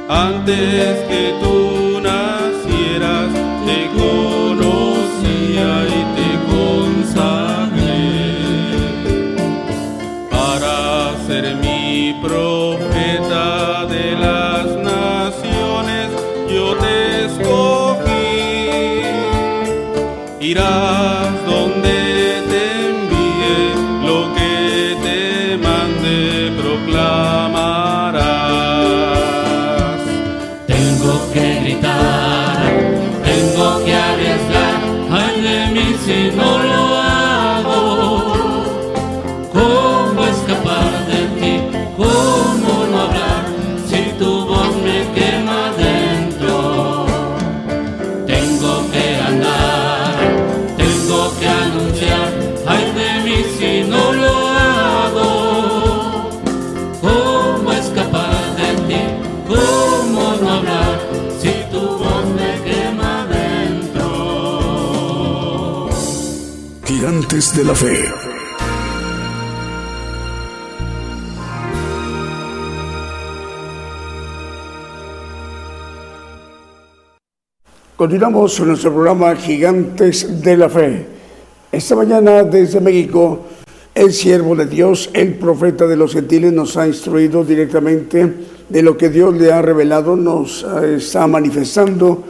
S3: antes que tú nacieras, te conocía y te consagré. Para ser mi profeta de las naciones, yo te escogí. Irás
S1: de la fe.
S2: Continuamos con nuestro programa Gigantes de la Fe. Esta mañana desde México, el siervo de Dios, el profeta de los gentiles, nos ha instruido directamente de lo que Dios le ha revelado, nos está manifestando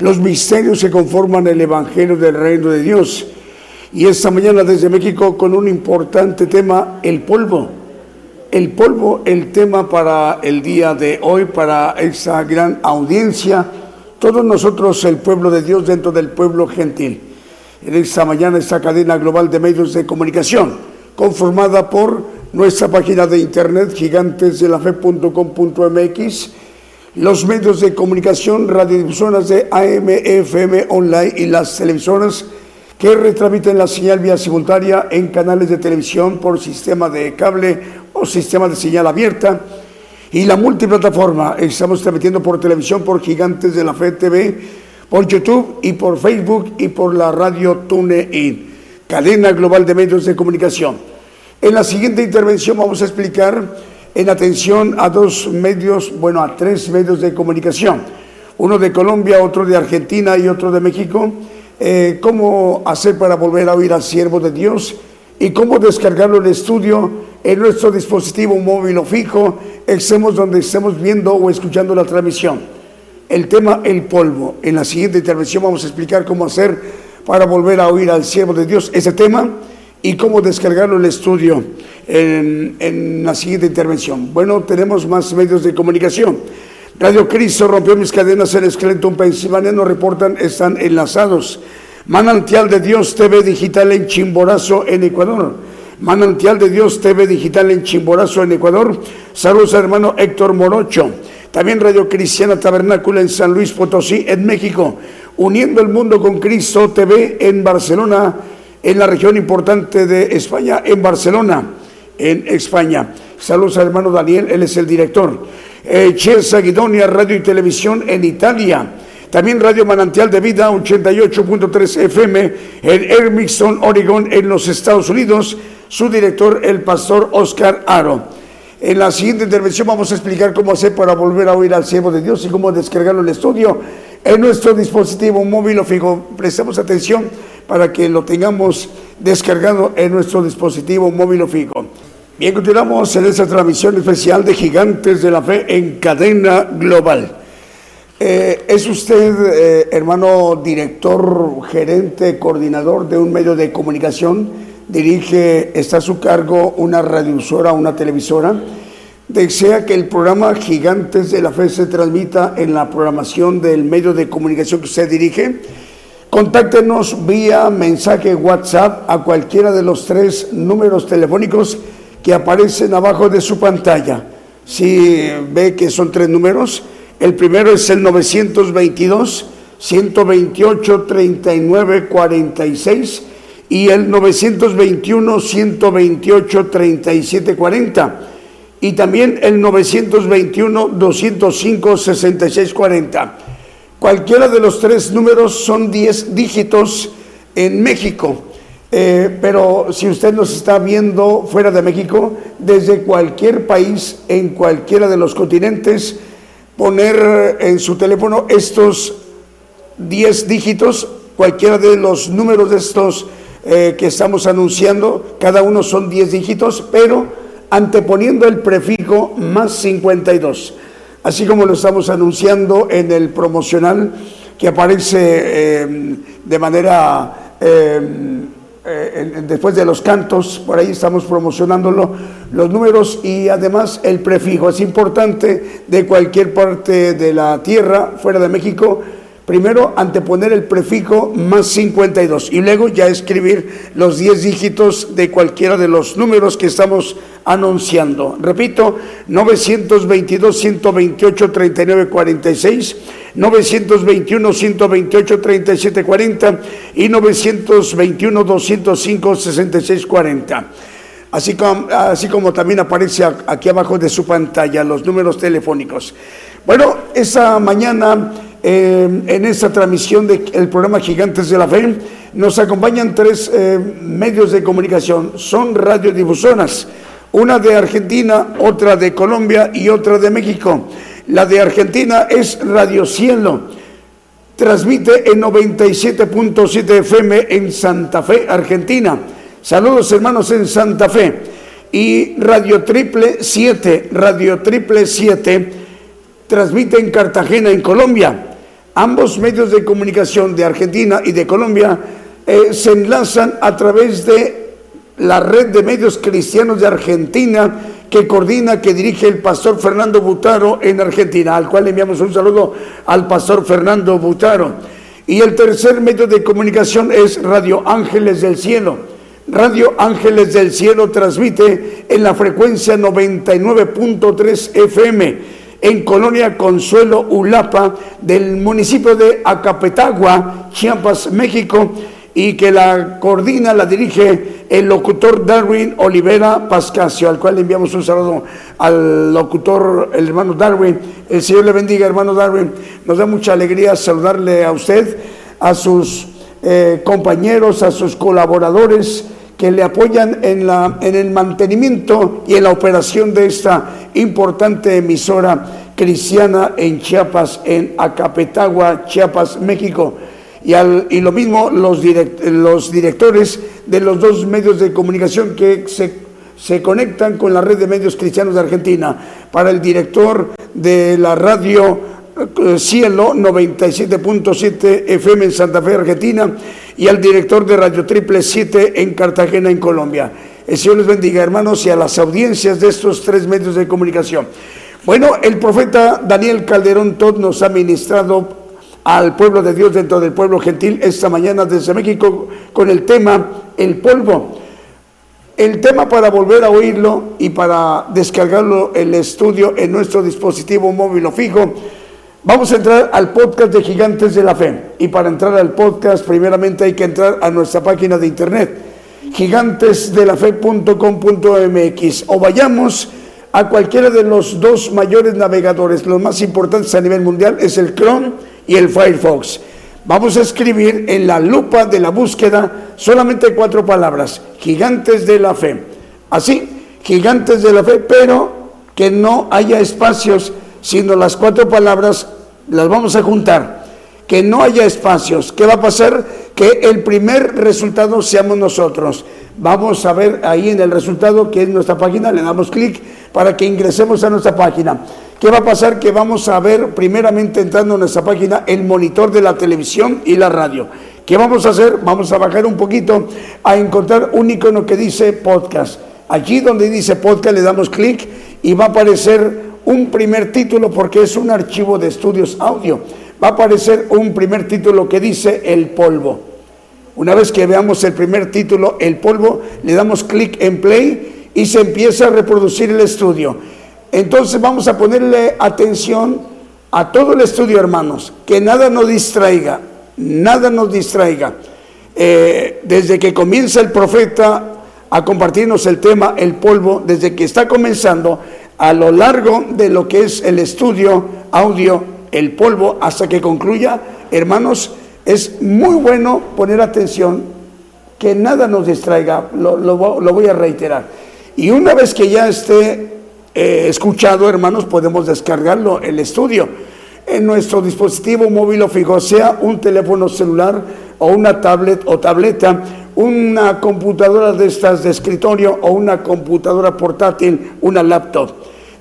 S2: los misterios que conforman el Evangelio del Reino de Dios. Y esta mañana desde México con un importante tema, el polvo. El polvo, el tema para el día de hoy, para esa gran audiencia, todos nosotros, el pueblo de Dios dentro del pueblo gentil. En esta mañana esta cadena global de medios de comunicación, conformada por nuestra página de internet gigantesdelafe.com.mx, los medios de comunicación, radiodifusoras de AM, FM, online y las televisoras que retransmiten la señal vía simultánea en canales de televisión por sistema de cable o sistema de señal abierta y la multiplataforma. Estamos transmitiendo por televisión por Gigantes de la Fe TV, por YouTube y por Facebook y por la radio TuneIn, cadena global de medios de comunicación. En la siguiente intervención vamos a explicar en atención a dos medios, bueno, a tres medios de comunicación, uno de Colombia, otro de Argentina y otro de México, eh, cómo hacer para volver a oír al siervo de Dios y cómo descargarlo en estudio en nuestro dispositivo móvil o fijo, estemos donde estemos viendo o escuchando la transmisión. El tema el polvo. En la siguiente intervención vamos a explicar cómo hacer para volver a oír al siervo de Dios ese tema y cómo descargarlo en el estudio en, la siguiente intervención. Bueno, tenemos más medios de comunicación. Radio Cristo rompió mis cadenas en Scranton, Pensilvania, nos reportan, están enlazados. Manantial de Dios TV Digital en Chimborazo, en Ecuador. Manantial de Dios TV Digital en Chimborazo, en Ecuador. Saludos hermano Héctor Morocho. También Radio Cristiana Tabernácula en San Luis Potosí, en México. Uniendo el mundo con Cristo TV en Barcelona, en la región importante de España, en Barcelona, en España. Saludos al hermano Daniel, él es el director. Eh, Guidonia, Radio y Televisión en Italia. También Radio Manantial de Vida 88.3 FM en Ermixon, Oregon, en los Estados Unidos. Su director, el pastor Oscar Aro. En la siguiente intervención vamos a explicar cómo hacer para volver a oír al siervo de Dios y cómo descargarlo en el estudio en nuestro dispositivo móvil o fijo. Prestemos atención para que lo tengamos descargado en nuestro dispositivo móvil o fijo. Bien, continuamos en esta transmisión especial de Gigantes de la Fe en cadena global. Eh, ¿Es usted, eh, hermano director, gerente, coordinador de un medio de comunicación? Dirige, está a su cargo una radiosora, una televisora. Desea que el programa Gigantes de la Fe se transmita en la programación del medio de comunicación que usted dirige Contáctenos vía mensaje WhatsApp a cualquiera de los tres números telefónicos que aparecen abajo de su pantalla. Si ve que son tres números, el primero es el 922 128 39 46 y el 921 128 37 40 y también el 921 205 66 40. Cualquiera de los tres números son 10 dígitos en México. Eh, pero si usted nos está viendo fuera de México, desde cualquier país, en cualquiera de los continentes, poner en su teléfono estos 10 dígitos, cualquiera de los números de estos eh, que estamos anunciando, cada uno son 10 dígitos, pero anteponiendo el prefijo más 52 así como lo estamos anunciando en el promocional que aparece eh, de manera eh, después de los cantos, por ahí estamos promocionándolo, los números y además el prefijo. Es importante de cualquier parte de la tierra, fuera de México, Primero, anteponer el prefijo más 52 y luego ya escribir los 10 dígitos de cualquiera de los números que estamos anunciando. Repito, 922-128-3946, 921-128-3740 y 921-205-6640. Así como, así como también aparece aquí abajo de su pantalla los números telefónicos. Bueno, esa mañana eh, en esta transmisión del programa Gigantes de la Fe. Nos acompañan tres eh, medios de comunicación, son radiodifusoras, una de Argentina, otra de Colombia y otra de México. La de Argentina es Radio Cielo, transmite en 97.7 FM en Santa Fe, Argentina. Saludos hermanos en Santa Fe. Y Radio Triple 7, Radio Triple 7, transmite en Cartagena, en Colombia. Ambos medios de comunicación de Argentina y de Colombia eh, se enlazan a través de la red de medios cristianos de Argentina que coordina, que dirige el pastor Fernando Butaro en Argentina, al cual enviamos un saludo al pastor Fernando Butaro. Y el tercer medio de comunicación es Radio Ángeles del Cielo. Radio Ángeles del Cielo transmite en la frecuencia 99.3 FM en Colonia Consuelo Ulapa del municipio de Acapetagua, Chiapas, México, y que la coordina, la dirige el locutor Darwin Olivera Pascasio, al cual le enviamos un saludo al locutor, el hermano Darwin. El Señor le bendiga, hermano Darwin. Nos da mucha alegría saludarle a usted, a sus eh, compañeros, a sus colaboradores que le apoyan en, la, en el mantenimiento y en la operación de esta importante emisora cristiana en Chiapas, en Acapetagua, Chiapas, México. Y, al, y lo mismo los, los directores de los dos medios de comunicación que se, se conectan con la red de medios cristianos de Argentina. Para el director de la radio eh, Cielo 97.7 FM en Santa Fe, Argentina, y al director de Radio Triple 7 en Cartagena, en Colombia. El Señor les bendiga, hermanos, y a las audiencias de estos tres medios de comunicación. Bueno, el profeta Daniel Calderón Todd nos ha ministrado al pueblo de Dios dentro del pueblo gentil esta mañana desde México con el tema El polvo. El tema para volver a oírlo y para descargarlo el estudio en nuestro dispositivo móvil o fijo, vamos a entrar al podcast de Gigantes de la Fe. Y para entrar al podcast, primeramente hay que entrar a nuestra página de internet, gigantesdelafe.com.mx o vayamos a cualquiera de los dos mayores navegadores, los más importantes a nivel mundial, es el Chrome y el Firefox. Vamos a escribir en la lupa de la búsqueda solamente cuatro palabras, gigantes de la fe. Así, gigantes de la fe, pero que no haya espacios, sino las cuatro palabras las vamos a juntar. Que no haya espacios. ¿Qué va a pasar? Que el primer resultado seamos nosotros. Vamos a ver ahí en el resultado que es nuestra página, le damos clic para que ingresemos a nuestra página. ¿Qué va a pasar? Que vamos a ver primeramente entrando en nuestra página el monitor de la televisión y la radio. ¿Qué vamos a hacer? Vamos a bajar un poquito a encontrar un icono que dice podcast. Allí donde dice podcast le damos clic y va a aparecer un primer título porque es un archivo de estudios audio. Va a aparecer un primer título que dice El polvo. Una vez que veamos el primer título, El polvo, le damos clic en play y se empieza a reproducir el estudio. Entonces vamos a ponerle atención a todo el estudio, hermanos, que nada nos distraiga, nada nos distraiga. Eh, desde que comienza el profeta a compartirnos el tema, el polvo, desde que está comenzando, a lo largo de lo que es el estudio audio, el polvo, hasta que concluya, hermanos, es muy bueno poner atención, que nada nos distraiga, lo, voy a reiterar. Y una vez que ya esté escuchado, hermanos, podemos descargarlo, el estudio, en nuestro dispositivo móvil o fijo, sea un teléfono celular o una tablet o tableta, una computadora de estas de escritorio o una computadora portátil, una laptop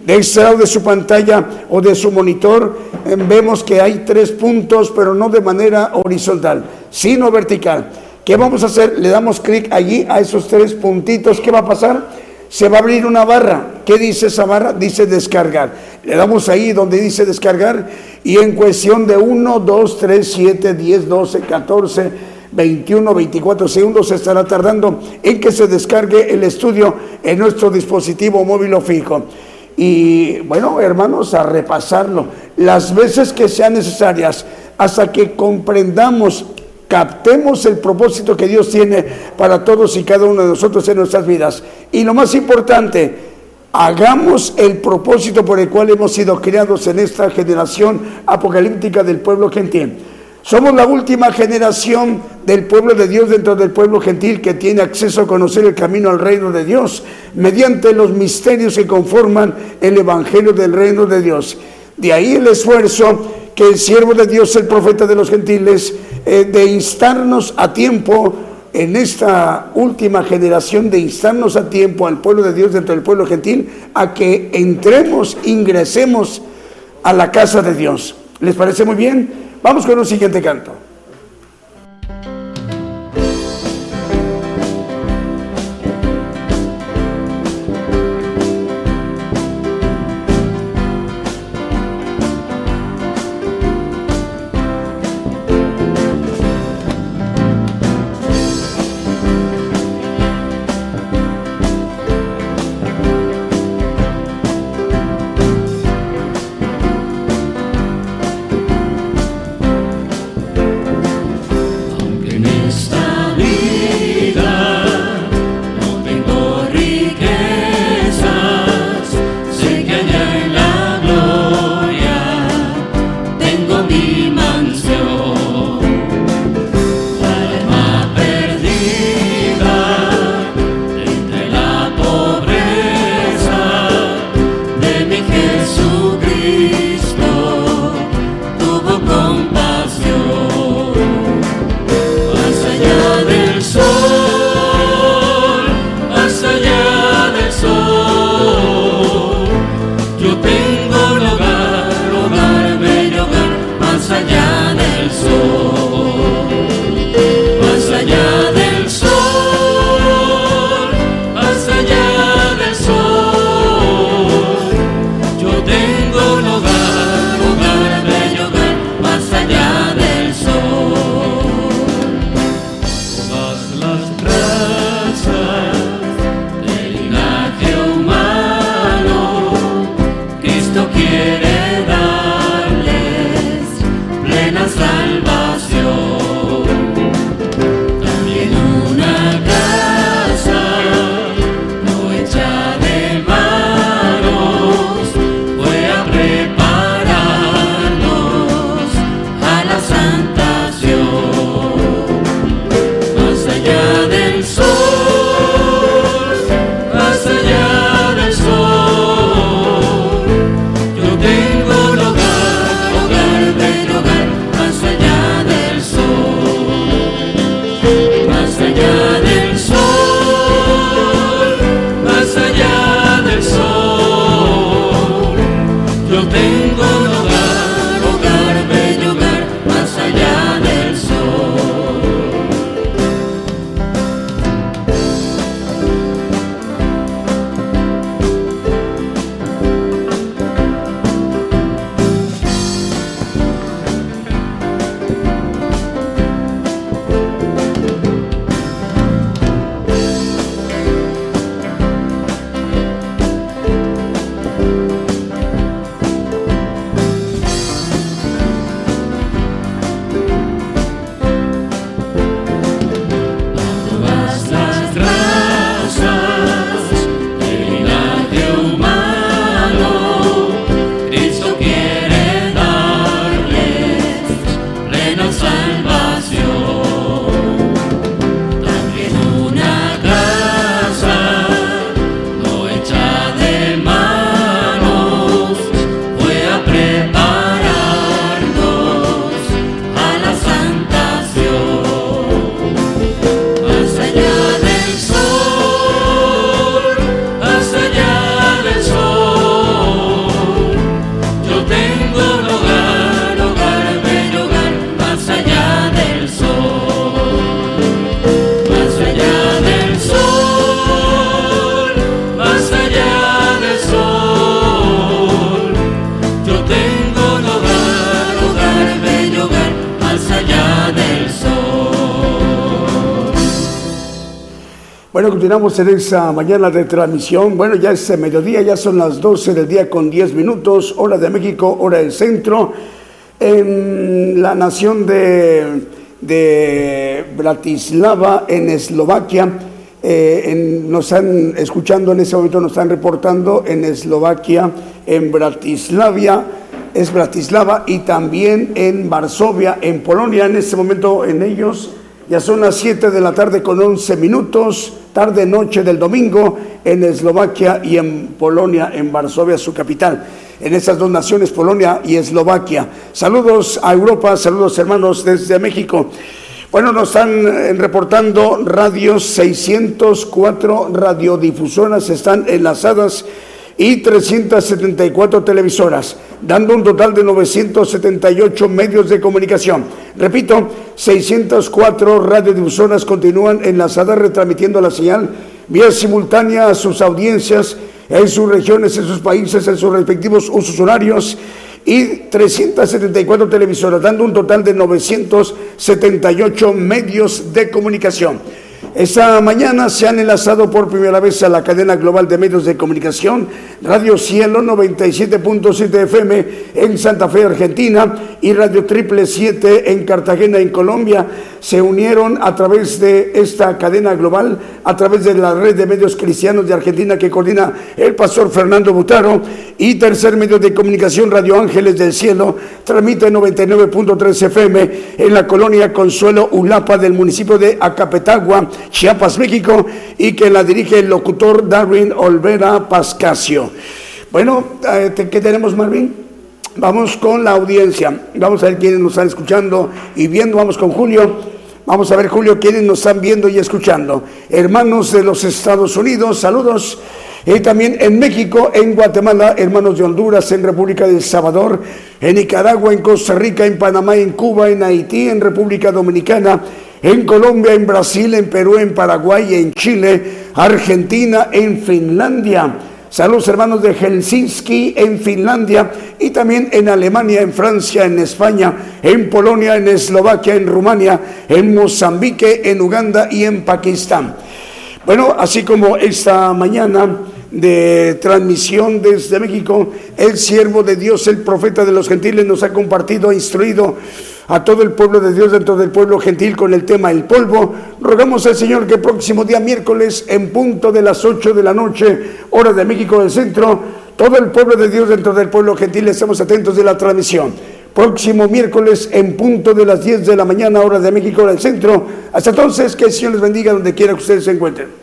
S2: de este lado de su pantalla o de su monitor eh, vemos que hay tres puntos, pero no de manera horizontal, sino vertical. ¿Qué vamos a hacer? Le damos clic allí a esos tres puntitos. ¿Qué va a pasar? Se va a abrir una barra. ¿Qué dice esa barra? Dice descargar. Le damos ahí donde dice descargar y en cuestión de 1, 2, 3, 7, 10, 12, 14, 21, 24 segundos se estará tardando en que se descargue el estudio en nuestro dispositivo móvil o fijo y bueno, hermanos, a repasarlo las veces que sean necesarias hasta que comprendamos, captemos el propósito que Dios tiene para todos y cada uno de nosotros en nuestras vidas. Y lo más importante,
S3: hagamos el propósito por el cual hemos sido creados en esta generación apocalíptica del pueblo gentil. Somos la última generación del pueblo de Dios dentro del pueblo gentil que tiene acceso a conocer el camino al reino de Dios mediante los misterios que conforman el evangelio del reino de Dios. De ahí el esfuerzo que el siervo de Dios, el profeta de los gentiles, eh, de instarnos a tiempo en esta última generación de instarnos a tiempo al pueblo de Dios dentro del pueblo gentil a que entremos, ingresemos a la casa de Dios. ¿Les parece muy bien? Vamos con un siguiente canto. En esa mañana de transmisión. Bueno, ya es mediodía, ya son las 12 del día con 10 minutos, hora de México, hora del centro. En la nación de, de Bratislava, en Eslovaquia,
S2: eh, nos están escuchando en ese momento, nos están reportando en Eslovaquia, en Bratislavia, es Bratislava y también en Varsovia, en Polonia. En este momento en ellos ya son las 7 de la tarde con 11 minutos, tarde noche del domingo en Eslovaquia y en Polonia, en Varsovia, su capital. En esas dos naciones, Polonia y Eslovaquia. Saludos a Europa, saludos hermanos desde México. Bueno, nos están eh, reportando radios 604 radiodifusoras están enlazadas y 374 televisoras, dando un total de 978 medios de comunicación. Repito, 604 radiodifusoras continúan enlazadas retransmitiendo la señal vía simultánea a sus audiencias en sus regiones, en sus países, en sus respectivos usos horarios y 374 televisoras, dando un total de 978 medios de comunicación. Esta mañana se han enlazado por primera vez a la cadena global de medios de comunicación, Radio Cielo 97.7 FM en Santa Fe, Argentina, y Radio Triple 7 en Cartagena, en Colombia. Se unieron a través de esta cadena global, a través de la red de medios cristianos de Argentina que coordina el pastor Fernando Butaro, y tercer medio de comunicación, Radio Ángeles del Cielo, transmite 99.3 FM en la colonia Consuelo Ulapa del municipio de Acapetagua Chiapas, México, y que la dirige el locutor Darwin Olvera Pascasio. Bueno, eh, ¿qué tenemos, Marvin? Vamos con la audiencia. Vamos a ver quiénes nos están escuchando y viendo. Vamos con Julio. Vamos a ver, Julio, quiénes nos están viendo y escuchando. Hermanos de los Estados Unidos, saludos. Y también en México, en Guatemala, hermanos de Honduras, en República del Salvador, en Nicaragua, en Costa Rica, en Panamá, en Cuba, en Haití, en República Dominicana, en Colombia, en Brasil, en Perú, en Paraguay, en Chile, Argentina, en Finlandia. Saludos hermanos de Helsinki en Finlandia y también en Alemania, en Francia, en España, en Polonia, en Eslovaquia, en Rumania, en Mozambique, en Uganda y en Pakistán. Bueno, así como esta mañana de transmisión desde México, el siervo de Dios, el profeta de los gentiles, nos ha compartido, ha instruido a todo el pueblo de Dios dentro del pueblo gentil con el tema el polvo. Rogamos al Señor que próximo día miércoles en punto de las 8 de la noche, hora de México del centro, todo el pueblo de Dios dentro del pueblo gentil estemos atentos de la transmisión. Próximo miércoles en punto de las 10 de la mañana, hora de México del centro. Hasta entonces, que el Señor les bendiga donde quiera que ustedes se encuentren.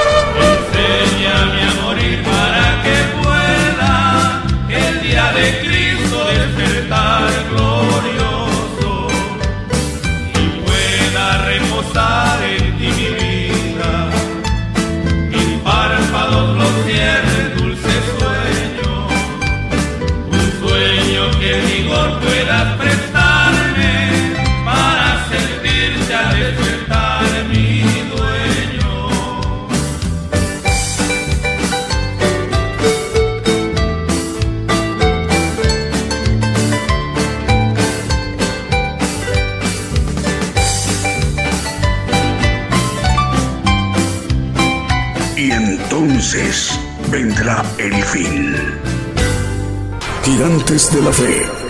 S1: De la Fe